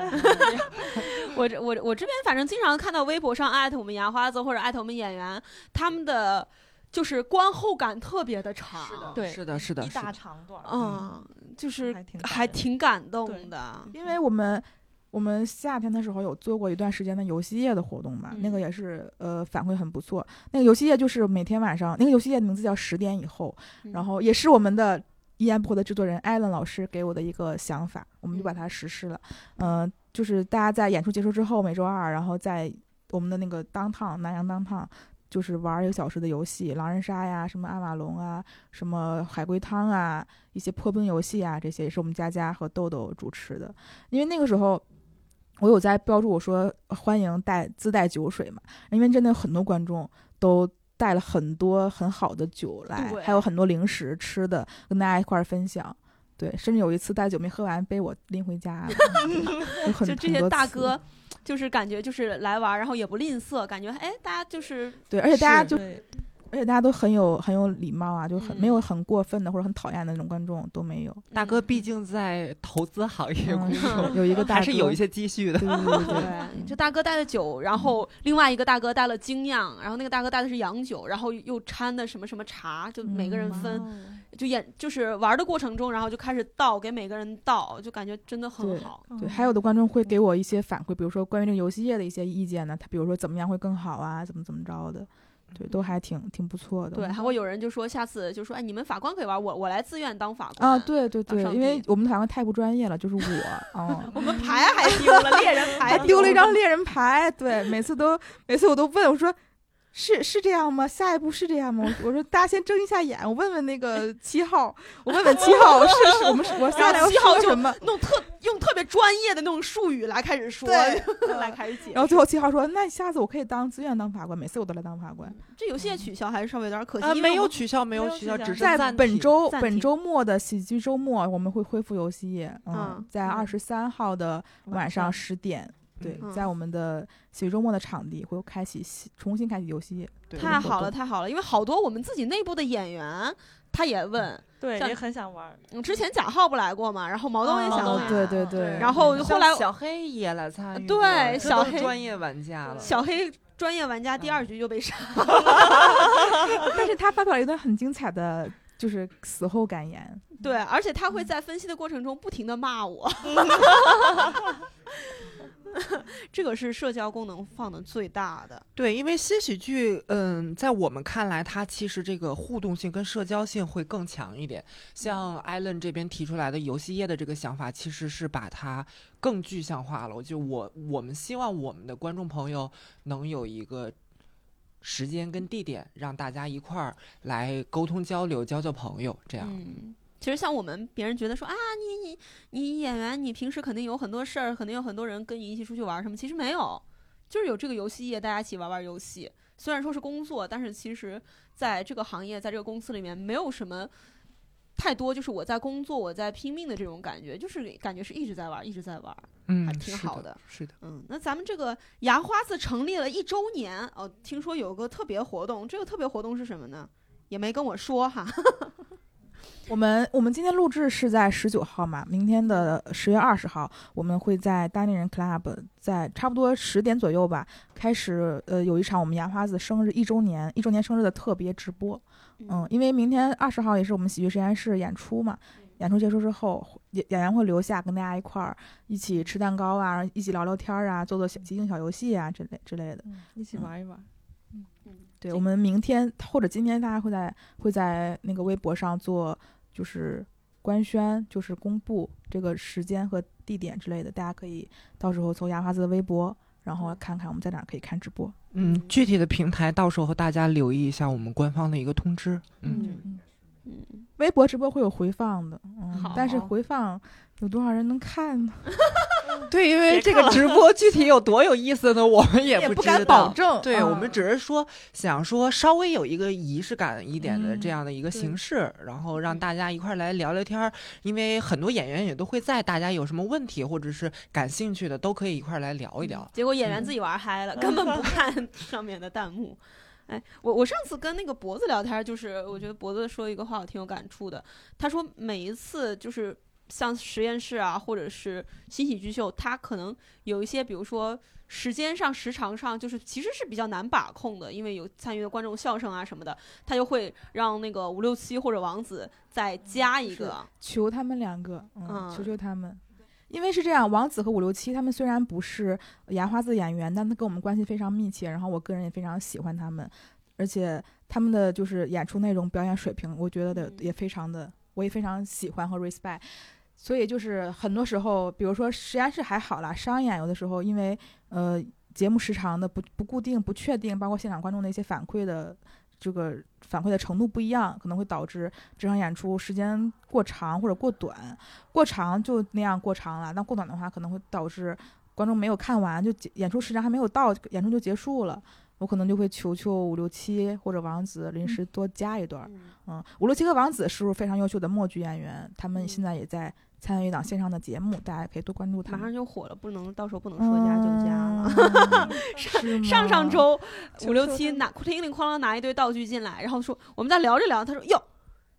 我这我我这边反正经常看到微博上艾特我们牙花子或者艾特我们演员，他们的就是观后感特别的长。对。是的，是的，一大是的。长段，嗯，就是还挺感动的。因为我们我们夏天的时候有做过一段时间的游戏夜的活动嘛，那个嗯也是呃反馈很不错。那个游戏夜就是每天晚上，那个游戏夜的名字叫十点以后，然后也是我们的一言不合的制作人艾伦老师给我的一个想法，我们就把它实施了。嗯、就是大家在演出结束之后，每周二，然后在我们的那个当趟南阳当趟。就是玩一个小时的游戏，狼人杀呀，什么阿瓦隆啊，什么海龟汤啊，一些破冰游戏啊，这些也是我们佳佳和豆豆主持的。因为那个时候我有在标注我说欢迎带自带酒水嘛，因为真的有很多观众都带了很多很好的酒来，还有很多零食吃的跟大家一块儿分享。对，甚至有一次带酒没喝完，被我拎回家了。有很就这些大哥，就是感觉就是来玩儿，然后也不吝啬，感觉哎，大家就是对，而且大家就对而且大家都很有很有礼貌啊，就很、嗯没有很过分的或者很讨厌的那种观众都没有。大哥毕竟在投资行业嗯工作，有一个大哥还是有一些积蓄的。对对对对对，这大哥带的酒，然后另外一个大哥带了精酿，然后那个大哥带的是洋酒，然后又掺的什么什么茶，就每个人嗯分，哦就演就是玩的过程中，然后就开始倒给每个人倒，就感觉真的很对好。对，还有的观众会给我一些反馈，比如说关于这个游戏业的一些意见呢，他比如说怎么样会更好啊，怎么怎么着的，对，都还挺挺不错的。对，还会有人就说下次就说，哎，你们法官可以玩，我我来自愿当法官啊，，对对对，因为我们的法官太不专业了，就是我，哦，我们牌还丢了，猎人牌还丢了一张猎人牌，对，每次都每次我都问我说。是是这样吗？下一步是这样吗？我我说大家先睁一下眼，我问问那个 七号，我问问七号是是我们是我下来要七号就说什么？弄特用特别专业的那种术语来开始说，对 来开始解。然后最后七号说：“那下次我可以当自愿当法官，每次我都来当法官。这游戏也取消还是稍微有点可惜，啊，没有取消，没有取消，只是在本周本周末的喜剧周末，我们会恢复游戏。嗯嗯，在嗯二十三号的晚上十点，对，嗯。在我们的喜剧周末的场地会开启新重新开启游戏太好了，太好了，因为好多我们自己内部的演员，他也问，对也很想玩，嗯，之前贾浩不来过嘛，然后毛东也想来，对对对。对。然后后来小黑也来参与对小黑专业玩家了。小黑专业玩家第二局就被杀 但是他发表了一段很精彩的，就是死后感言。对，而且他会在分析的过程中不停的骂我。这个是社交功能放的最大的，对，因为新喜剧，嗯，在我们看来，它其实这个互动性跟社交性会更强一点。像艾伦这边提出来的游戏业的这个想法，其实是把它更具象化了。就我我们希望我们的观众朋友能有一个时间跟地点，让大家一块儿来沟通交流、交交朋友，这样。嗯。其实像我们，别人觉得说啊，你你你演员，你平时肯定有很多事儿，肯定有很多人跟你一起出去玩儿什么，其实没有，就是有这个游戏业，大家一起玩玩游戏。虽然说是工作，但是其实在这个行业，在这个公司里面，没有什么太多，就是我在工作，我在拼命的这种感觉，就是感觉是一直在玩儿，一直在玩儿。嗯，还挺好的，是的。嗯，那咱们这个牙花子成立了一周年哦，听说有个特别活动，这个特别活动是什么呢？也没跟我说哈。我们我们今天录制是在十九号嘛，明天的十月二十号，我们会在单立人 Club 在差不多十点左右吧，开始呃有一场我们牙花子生日一周年一周年生日的特别直播。嗯，因为明天二十号也是我们喜剧实验室演出嘛，演出结束之后，演演员会留下跟大家一块儿一起吃蛋糕啊，一起聊聊天儿啊，做做小即兴小游戏啊之类之类的。嗯一起玩一玩。对，我们明天或者今天大家会在会在那个微博上做就是官宣，就是公布这个时间和地点之类的，大家可以到时候搜牙花子的微博，然后看看我们在哪儿可以看直播。嗯，具体的平台到时候大家留意一下我们官方的一个通知。嗯，嗯嗯，嗯，微博直播会有回放的，嗯，但是回放有多少人能看呢？对，因为这个直播具体有多有意思呢，我们也不敢保。证。对、嗯我们只是说想说稍微有一个仪式感一点的嗯这样的一个形式，然后让嗯大家一块儿来聊聊天儿。因为很多演员也都会在，大家有什么问题或者是感兴趣的，都可以一块儿来聊一聊。结果演员嗯自己玩嗨了，根本不看上面的弹幕。哎，我我上次跟那个脖子聊天，就是我觉得脖子说一个话我挺有感触的。他说每一次就是像实验室啊，或者是新喜剧秀，他可能有一些，比如说时间上、时长上，就是其实是比较难把控的，因为有参与的观众笑声啊什么的，他就会让那个五六七或者王子再加一个。求他们两个，嗯，嗯求求他们。因为是这样，王子和五六七他们虽然不是牙花子演员，但他跟我们关系非常密切，然后我个人也非常喜欢他们，而且他们的就是演出内容、表演水平，我觉得的嗯也非常的，我也非常喜欢和 respect。所以就是很多时候，比如说实验室还好啦，商演有的时候因为呃节目时长的不不固定、不确定，包括现场观众的一些反馈的这个反馈的程度不一样，可能会导致这场演出时间过长或者过短。过长就那样过长了，那过短的话可能会导致观众没有看完，就演出时长还没有到，演出就结束了。我可能就会求求五六七或者王子临时多加一段儿。嗯嗯，五六七和王子是是非常优秀的默剧演员，他们嗯现在也在参与一档线上的节目，大家可以多关注他马上。就火了，不能到时候不能说加就加了。嗯是上上周五六七拿叮铃哐啷拿一堆道具进来，然后说我们在聊着聊，他说哟。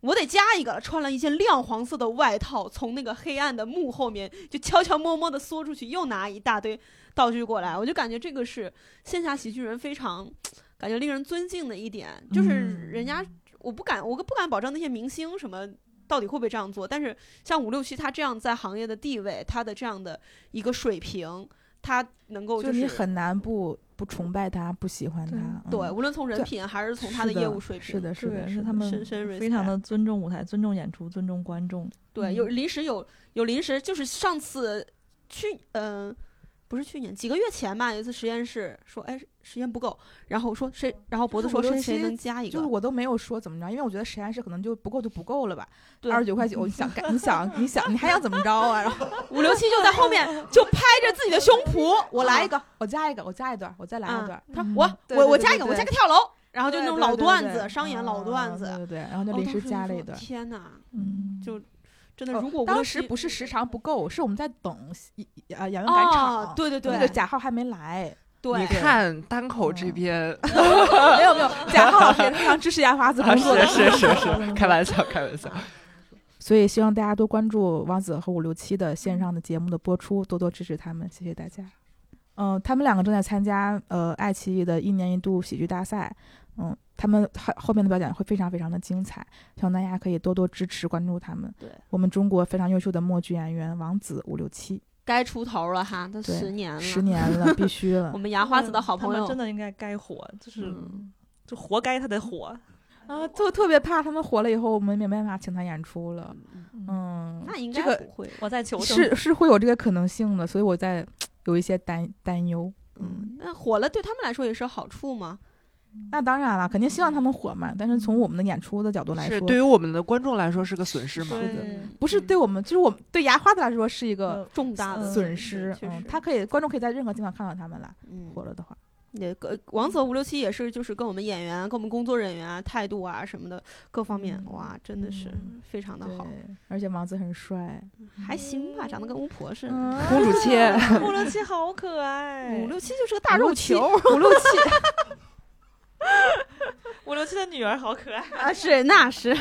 我得加一个，穿了一件亮黄色的外套，从那个黑暗的幕后面就悄悄摸摸的缩出去，又拿一大堆道具过来。我就感觉这个是线下喜剧人非常感觉令人尊敬的一点，就是嗯人家我不敢，我不敢保证那些明星什么到底会不会这样做，但是像五六七他这样在行业的地位，他的这样的一个水平，他能够就是你很难不不崇拜他，不喜欢他。对，嗯无论从人品还是从他的业务水平，是的，是的，是他们深深非常的尊重舞台、尊重演出、尊重观众。对，嗯有临时有有临时，就是上次去嗯、不是去年几个月前吧，有一次实验室说，哎，时间不够，然后说谁，然后脖子说谁谁能加一个，就是我都没有说怎么着，因为我觉得实验室可能就不够就不够了吧，对二十九块九，你想干你想你想你还想怎么着啊？然后 五六七就在后面 就拍着自己的胸脯，我来一个，我加一个，我加一段，我再来一段嗯，，他嗯我我我加一个，我加个跳楼，然后就那种老段子，商演老段子，嗯对对对，然后就哦临时加了一段。天哪，嗯，就真的哦如果无当时不是时长不够，是我们在等演呃演员赶场，哦，对对对，那个贾浩还没来，对你看单口这边，没有没有，贾浩老师也是非常支持牙华子工作的，啊是是是是，开玩笑开玩笑。所以希望大家多关注王子和五六七的线上的节目的播出，多多支持他们，谢谢大家。嗯、他们两个正在参加呃爱奇艺的一年一度喜剧大赛，嗯，他们后后面的表演会非常非常的精彩，希望大家可以多多支持关注他们。对，我们中国非常优秀的默剧演员王子五六七，该出头了哈，都十年了，十年了，必须了 我。们牙花子的好朋友真的应该该火，就是、嗯就活该他得火。啊，特特别怕他们火了以后，我们没办法请他演出了。嗯嗯，那应这个该不会。我在求生，是是会有这个可能性的，所以我在 有一些担担忧。嗯，嗯，那火了对他们来说也是好处嘛。那当然了，肯定希望他们火嘛。但是从我们的演出的角度来说，是对于我们的观众来说是个损失嘛？对的不是对我们，就是我们对牙花子来说是一个呃重大的嗯损失。嗯他可以观众可以在任何地方看到他们了。嗯火了的话，也个王子五六七也是，就是跟我们演员、跟我们工作人员啊、态度啊什么的各方面，嗯哇，真的是嗯非常的好，，而且王子很帅。还行吧，长得跟巫婆似的。嗯，公主切，五六七好可爱，五六七就是个大肉球五六七，五六七的女儿好可爱。啊，是那是，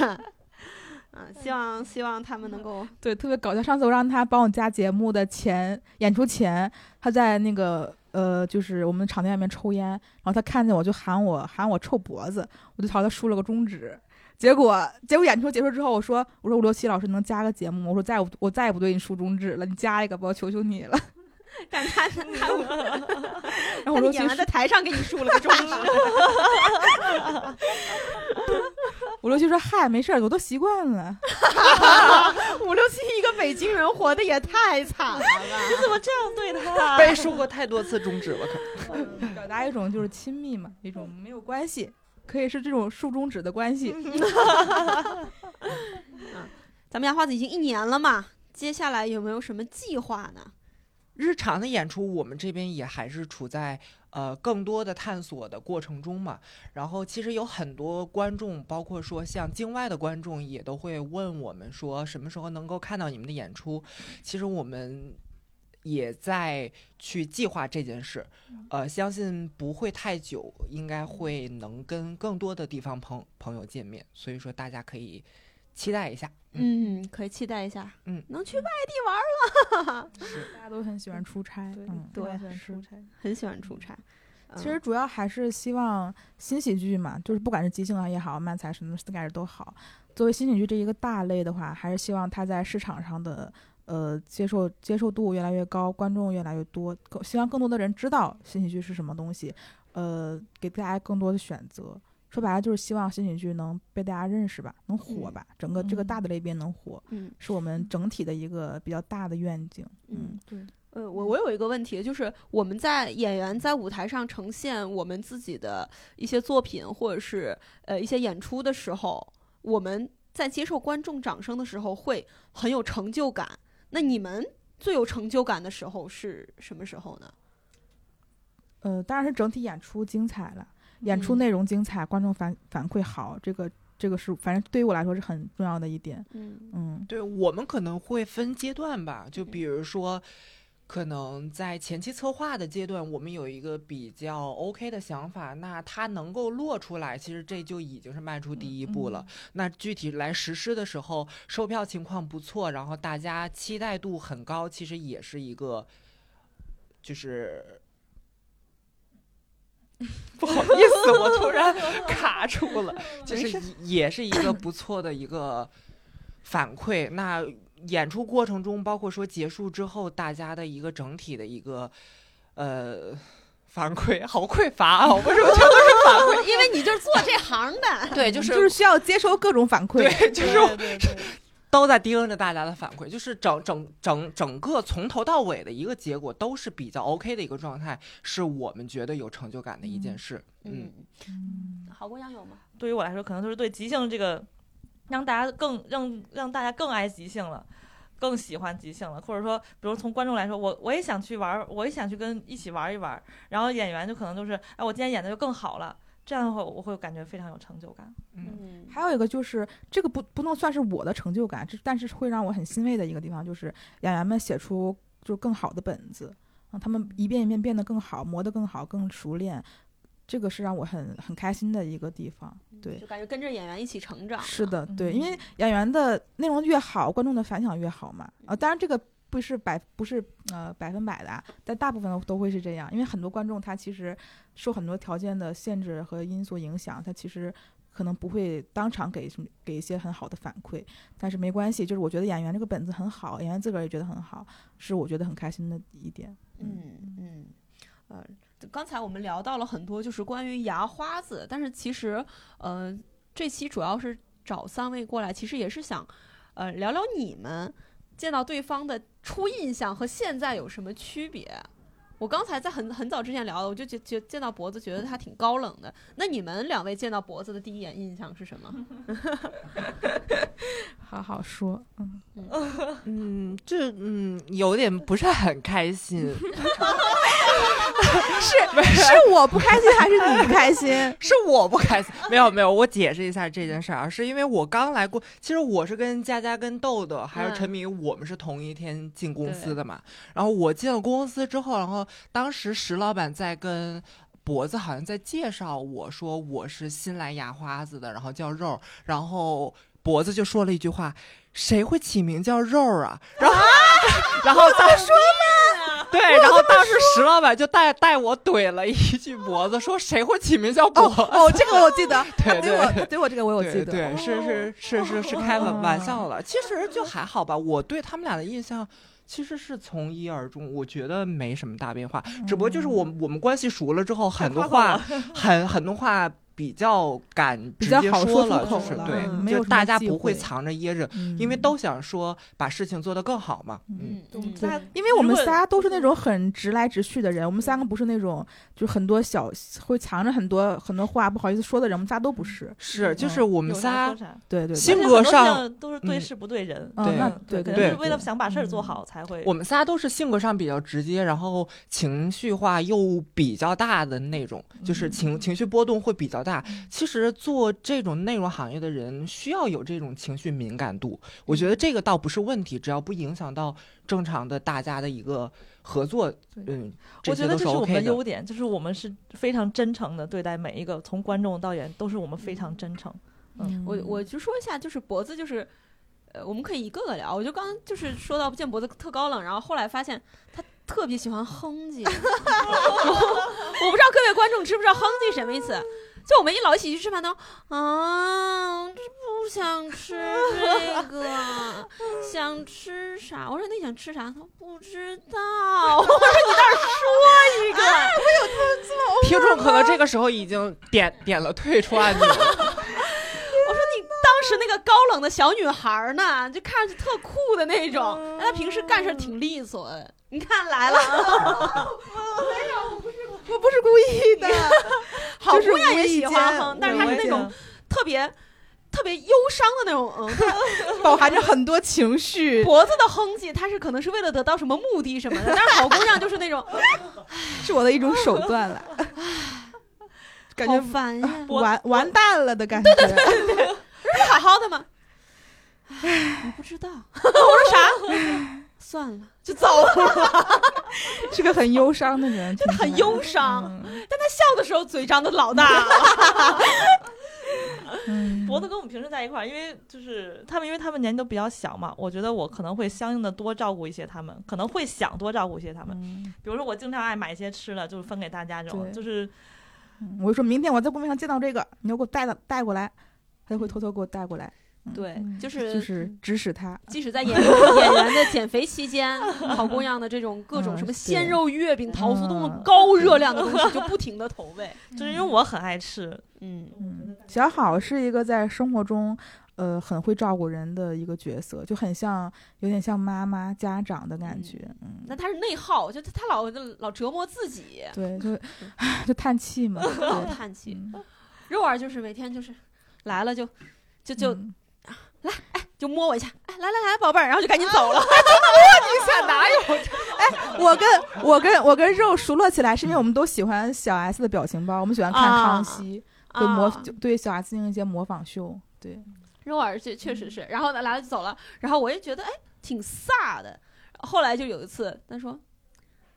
嗯，希望希望他们能够对，特别搞笑。上次我让他帮我加节目的前演出前，他在那个呃，就是我们场地外面抽烟，然后他看见我就喊我喊我臭脖子，我就朝他竖了个中指。结果结果演出结束之后，我说我说五六七老师能加个节目吗？我说再我再也不对你竖中指了，你加一个吧，我求求你了。但他 他然后我说演完在台上给你竖了个中指，五六七说嗨没事儿，我都习惯了。五六七一个北京人活的也太惨了吧！你怎么这样对他？被竖过太多次中指了，可。表达一种就是亲密嘛，一种没有关系，可以是这种竖中指的关系。咱们杨花子已经一年了嘛，接下来有没有什么计划呢？日常的演出，我们这边也还是处在呃更多的探索的过程中嘛。然后其实有很多观众，包括说像境外的观众，也都会问我们说什么时候能够看到你们的演出。其实我们也在去计划这件事，呃，相信不会太久，应该会能跟更多的地方朋朋友见面。所以说大家可以期待一下。嗯，可以期待一下，嗯。能去外地玩了，大家都很喜欢出差，嗯，对很是出差。很喜欢出差。嗯。其实主要还是希望新喜剧嘛，就是不管是即兴啊也好，漫才什么 sketch 都好，作为新喜剧这一个大类的话，还是希望它在市场上的呃接受接受度越来越高，观众越来越多，更希望更多的人知道新喜剧是什么东西，呃，给大家更多的选择。说白了就是希望新喜剧能被大家认识吧，能火吧，整个这个大的类别能火，嗯是我们整体的一个比较大的愿景。嗯，对，呃，我我有一个问题，就是我们在演员在舞台上呈现我们自己的一些作品，或者是呃一些演出的时候，我们在接受观众掌声的时候会很有成就感。那你们最有成就感的时候是什么时候呢？呃，当然是整体演出精彩了，演出嗯内容精彩，观众反反馈好，这个这个是反正对于我来说是很重要的一点。嗯嗯对我们可能会分阶段吧，就比如说，可能在前期策划的阶段，我们有一个比较 OK 的想法，那它能够落出来，其实这就已经是迈出第一步了。那具体来实施的时候，售票情况不错，然后大家期待度很高，其实也是一个，就是。不好意思，我突然 卡住了，就是也也是一个不错的一个 反馈。那演出过程中，包括说结束之后，大家的一个整体的一个呃反馈，好匮乏啊！我为什么全都是反馈？因为你就是做这行的。对，就是就是是需要接收各种反馈。对，就是对对对，都在盯着大家的反馈，就是整整整整个从头到尾的一个结果都是比较 OK 的一个状态，是我们觉得有成就感的一件事。嗯，嗯郝国阳有吗？对于我来说，可能就是对即兴这个，让大家更让让大家更爱即兴了，更喜欢即兴了，或者说，比如从观众来说，我我也想去玩儿，我也想去跟一起玩一玩，然后演员就可能就是，哎，我今天演的就更好了，这样的话，我会感觉非常有成就感。嗯还有一个就是这个不不能算是我的成就感，这但是会让我很欣慰的一个地方就是演员们写出就更好的本子，让他们一遍一遍变得更好，磨得更好，更熟练。这个是让我很很开心的一个地方，对就感觉跟着演员一起成长。是，的，对，嗯因为演员的内容越好，观众的反响越好嘛。啊，当然这个不是百不是呃百分百的，但大部分都会是这样，因为很多观众他其实受很多条件的限制和因素影响，他其实可能不会当场给什么给一些很好的反馈，但是没关系，就是我觉得演员这个本子很好，演员自个儿也觉得很好，是我觉得很开心的一点。嗯嗯，呃，刚才我们聊到了很多，就是关于牙花子，但是其实，呃，这期主要是找三位过来，其实也是想，呃，聊聊你们见到对方的初印象和现在有什么区别。我刚才在很很早之前聊的，我就觉觉见到脖子觉得他挺高冷的。那你们两位见到脖子的第一眼印象是什么？好好说，嗯，嗯，这嗯有点不是很开心，是我不开心还是你不开心？是我不开心。没有没有，我解释一下这件事儿啊，是因为我刚来过，其实我是跟佳佳、跟豆豆还有嗯陈明，我们是同一天进公司的嘛。然后我进了公司之后，然后当时石老板在跟。脖子好像在介绍我说我是新来牙花子的，然后叫肉，然后脖子就说了一句话：“谁会起名叫肉啊？然后，然后当说对，然后当时石老板就带带我怼了一句脖子，说谁会起名叫脖子？哦，这个我记得，对对我对对我这个我有记得，对对，是是是是是开玩玩笑了。其实就还好吧，我对他们俩的印象。其实是从一而终，我觉得没什么大变化，只不过就是我们我们关系熟了之后，很多话 很很多话比较敢直接比较好说了，就是对嗯，没有大家不会藏着掖着，嗯。因为都想说把事情做得更好嘛。嗯，因为我们仨都是那种很直来直去的人，我们三个不是那种就很多小会藏着很多很多话不好意思说的人，我们仨都不是。是，就嗯。是我们仨对对对，性格上都是对嗯。事不对人，嗯对。那对，对对可能是为了想把事儿做嗯。好才会。我们仨都是性格上比较直接，然后情绪化又比较大的那种，就是情情绪波动会比较大。其实做这种内容行业的人需要有这种情绪敏感度，我觉得这个倒不是问题，只要不影响到正常的大家的一个合作，嗯，我觉得这是我们的。优点，就是我们是非常真诚的对待每一个，从观众到演员都是我们非常真诚。嗯我我就说一下，就是脖子就是。呃，我们可以一个个聊。我就刚刚就是说到见脖子特高冷，然后后来发现他特别喜欢哼唧。我 我不知道各位观众知不知道哼唧什么意思？就我们一老一起去吃饭都啊，这不想吃这个，想吃啥？我说那你想吃啥？他说不知道。我说你倒是说一个我有。听众可能这个时候已经点点了退出按钮。我说你当时那个高冷的小女孩呢，就看上去特酷的那种，她平时干事挺利索的。你看来了，我不是故意的，好就是姑娘也喜欢哼，但是她是那种特别特别忧伤的那种，嗯，饱含着很多情绪，脖子的哼唧，她是可能是为了得到什么目的什么的，但是好姑娘就是那种 是我的一种手段了，感觉烦呀，完完蛋了的感觉。对对对，不好好的吗？唉我不知道，我说啥？算了，就走了。是个很忧伤的人，真的很忧伤，嗯但他笑的时候嘴张的老大 脖子跟我们平时在一块儿，因为就是他们，因为他们年纪都比较小嘛，我觉得我可能会相应的多照顾一些他们，可能会想多照顾一些他们。嗯比如说我经常爱买一些吃的，就是分给大家这种，就是嗯我就说明天我在公屏上见到这个，你要给我带到带过来，他就会偷偷给我带过来。嗯对，就是就是是指使他，即使在 演演员的减肥期间，好姑娘的这种各种嗯什么鲜肉月饼、桃酥这种嗯高热量的东西，就不停的投喂。就是因为我很爱吃，嗯，嗯，小好是一个在生活中，呃，很会照顾人的一个角色，就很像，有点像妈妈、家长的感觉。嗯，那他是内耗，就他他老老折磨自己，对，就 就叹气嘛，对，叹气。嗯肉儿就是每天就是来了就就就嗯就摸我一下，哎，来来来，宝贝儿，然后就赶紧走了。下哪有？哎，我跟我跟我跟肉熟络起来，是因为我们都喜欢小 S 的表情包，我们喜欢看啊康熙，对模对小 S 进行一些模仿秀。对，肉儿确确实是，然后呢来了就走了，然后我也觉得哎挺飒的。后来就有一次，他说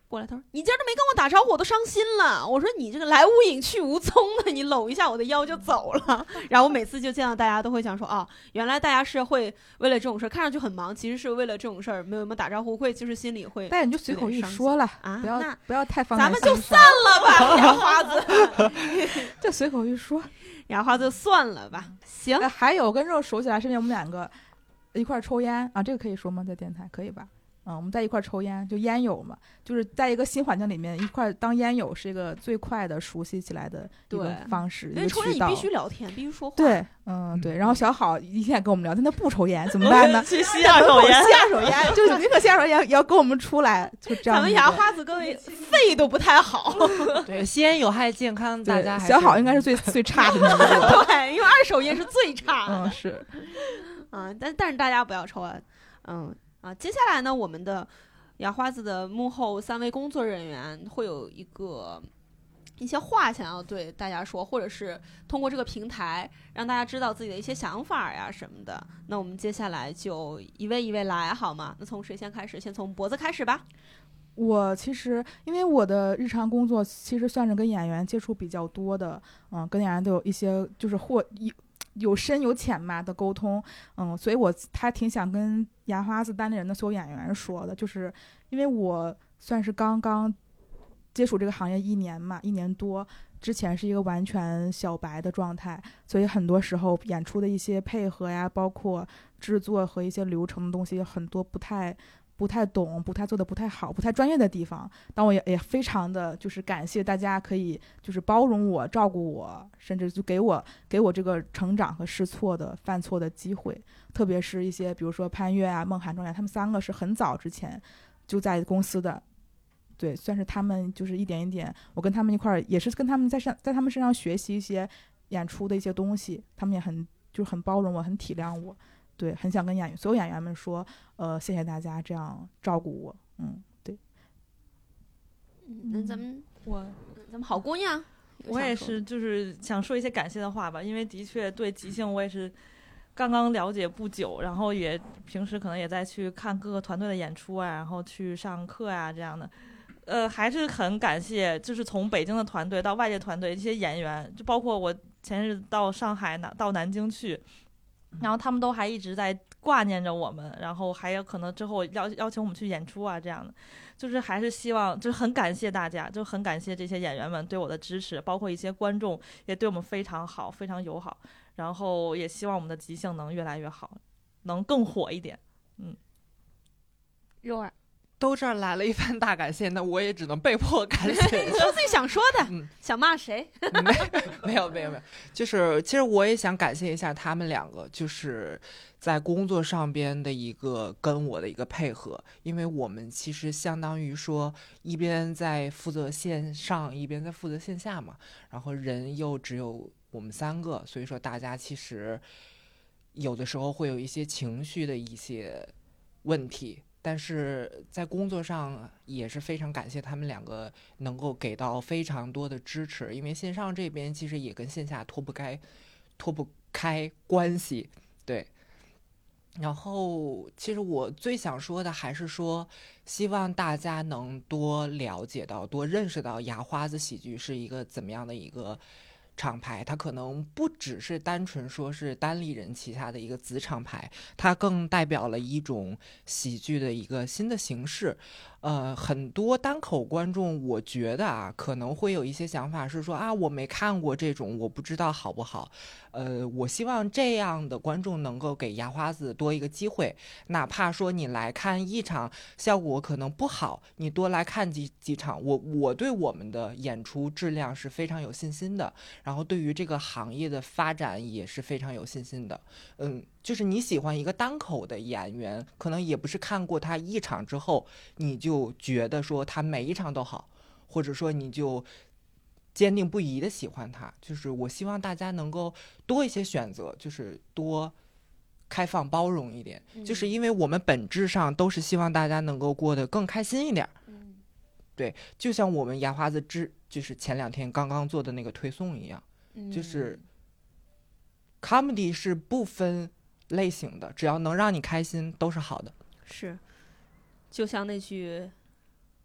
过来，他说你今儿都没跟我打招呼，我都伤心了。我说你这个来无影去无踪的，你搂一下我的腰就走了。然后我每次就见到大家都会想说啊，原来大家是会为了这种事儿，看上去很忙，其实是为了这种事儿没有没有打招呼，会就是心里会但你就随口一说了，啊，不要那不要太放咱们就散了吧，牙花 子，就随口一说。牙花子算了吧，行哎，还有跟肉熟起来，是因为我们两个一块儿抽烟啊，这个可以说吗？在电台可以吧？嗯，我们在一块儿抽烟，就烟友嘛，就是在一个新环境里面一块儿当烟友，是一个最快的熟悉起来的一个方式，因为抽烟你必。须聊天，必须说话。对，嗯，对。然后小好一天跟我们聊天，他不抽烟怎么办呢？去吸二手烟。吸二手烟，就是宁可吸二手烟也要跟我们出来，就这样。咱们牙花子各位肺都不太好，对，吸烟有害健康，大家还小好应该是最 最差的那个。对，因为二手烟是最差的。嗯，是。嗯，但但是大家不要抽啊，嗯啊，接下来呢，我们的杨花子的幕后三位工作人员会有一个一些话想要对大家说，或者是通过这个平台让大家知道自己的一些想法呀什么的。那我们接下来就一位一位来好吗？那从谁先开始？先从脖子开始吧。我其实因为我的日常工作其实算是跟演员接触比较多的，嗯，跟演员都有一些就是或一有深有浅嘛的沟通，嗯，所以我他挺想跟牙花子单立人的所有演员说的，就是因为我算是刚刚接触这个行业一年嘛，一年多。之前是一个完全小白的状态，所以很多时候演出的一些配合呀，包括制作和一些流程的东西，很多不太不太懂，不太做的不太好，不太专业的地方。但我也也非常的就是感谢大家可以就是包容我、照顾我，甚至就给我给我这个成长和试错的犯错的机会。特别是一些比如说潘越啊、孟涵、庄亚，他们三个是很早之前就在公司的。对，算是他们就是一点一点，我跟他们一块儿也是跟他们在上，在他们身上学习一些演出的一些东西，他们也很就是很包容我，很体谅我，对，很想跟演员所有演员们说，呃，谢谢大家这样照顾我，嗯，对。那咱们我咱们好姑娘，我也是，就是想说一些感谢的话吧，因为的确对即兴我也是刚刚了解不久，然后也平时可能也在去看各个团队的演出啊，然后去上课啊这样的。呃，还是很感谢，就是从北京的团队到外界团队一些演员，就包括我前日到上海南到南京去，然后他们都还一直在挂念着我们，然后还有可能之后邀邀请我们去演出啊这样的，就是还是希望，就是很感谢大家，就很感谢这些演员们对我的支持，包括一些观众也对我们非常好，非常友好，然后也希望我们的即兴能越来越好，能更火一点，嗯，肉儿。都这儿来了一番大感谢，那我也只能被迫感谢。说自己想说的，嗯，想骂谁？没有没有没有，就是其实我也想感谢一下他们两个，就是在工作上边的一个跟我的一个配合，因为我们其实相当于说一边在负责线上，一边在负责线下嘛，然后人又只有我们三个，所以说大家其实有的时候会有一些情绪的一些问题。但是在工作上也是非常感谢他们两个能够给到非常多的支持，因为线上这边其实也跟线下脱不开，脱不开关系，对。然后其实我最想说的还是说，希望大家能多了解到、多认识到牙花子喜剧是一个怎么样的一个。厂牌，它可能不只是单纯说是单立人旗下的一个子厂牌，它更代表了一种喜剧的一个新的形式。呃，很多单口观众，我觉得啊，可能会有一些想法是说啊，我没看过这种，我不知道好不好。呃，我希望这样的观众能够给牙花子多一个机会，哪怕说你来看一场效果可能不好，你多来看几几场，我我对我们的演出质量是非常有信心的，然后对于这个行业的发展也是非常有信心的。嗯，就是你喜欢一个单口的演员，可能也不是看过他一场之后你就觉得说他每一场都好，或者说你就。坚定不移的喜欢他，就是我希望大家能够多一些选择，就是多开放包容一点，就是因为我们本质上都是希望大家能够过得更开心一点。嗯，对，就像我们牙花子之就是前两天刚刚做的那个推送一样，就是 comedy 是不分类型的，只要能让你开心都是好的。是，就像那句。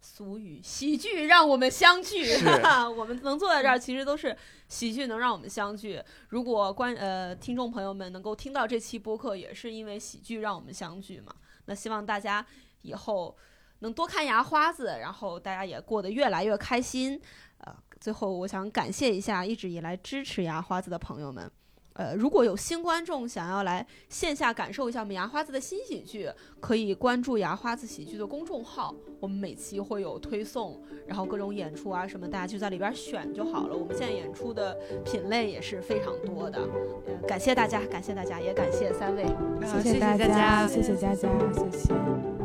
俗语，喜剧让我们相聚。我们能坐在这儿，其实都是喜剧能让我们相聚。如果观呃听众朋友们能够听到这期播客，也是因为喜剧让我们相聚嘛。那希望大家以后能多看牙花子，然后大家也过得越来越开心。呃，最后我想感谢一下一直以来支持牙花子的朋友们。呃，如果有新观众想要来线下感受一下我们牙花子的新喜剧，可以关注牙花子喜剧的公众号，我们每期会有推送，然后各种演出啊什么，大家就在里边选就好了。我们现在演出的品类也是非常多的。呃，感谢大家，感谢大家，也感谢三位，谢谢大家，谢谢佳佳，谢谢。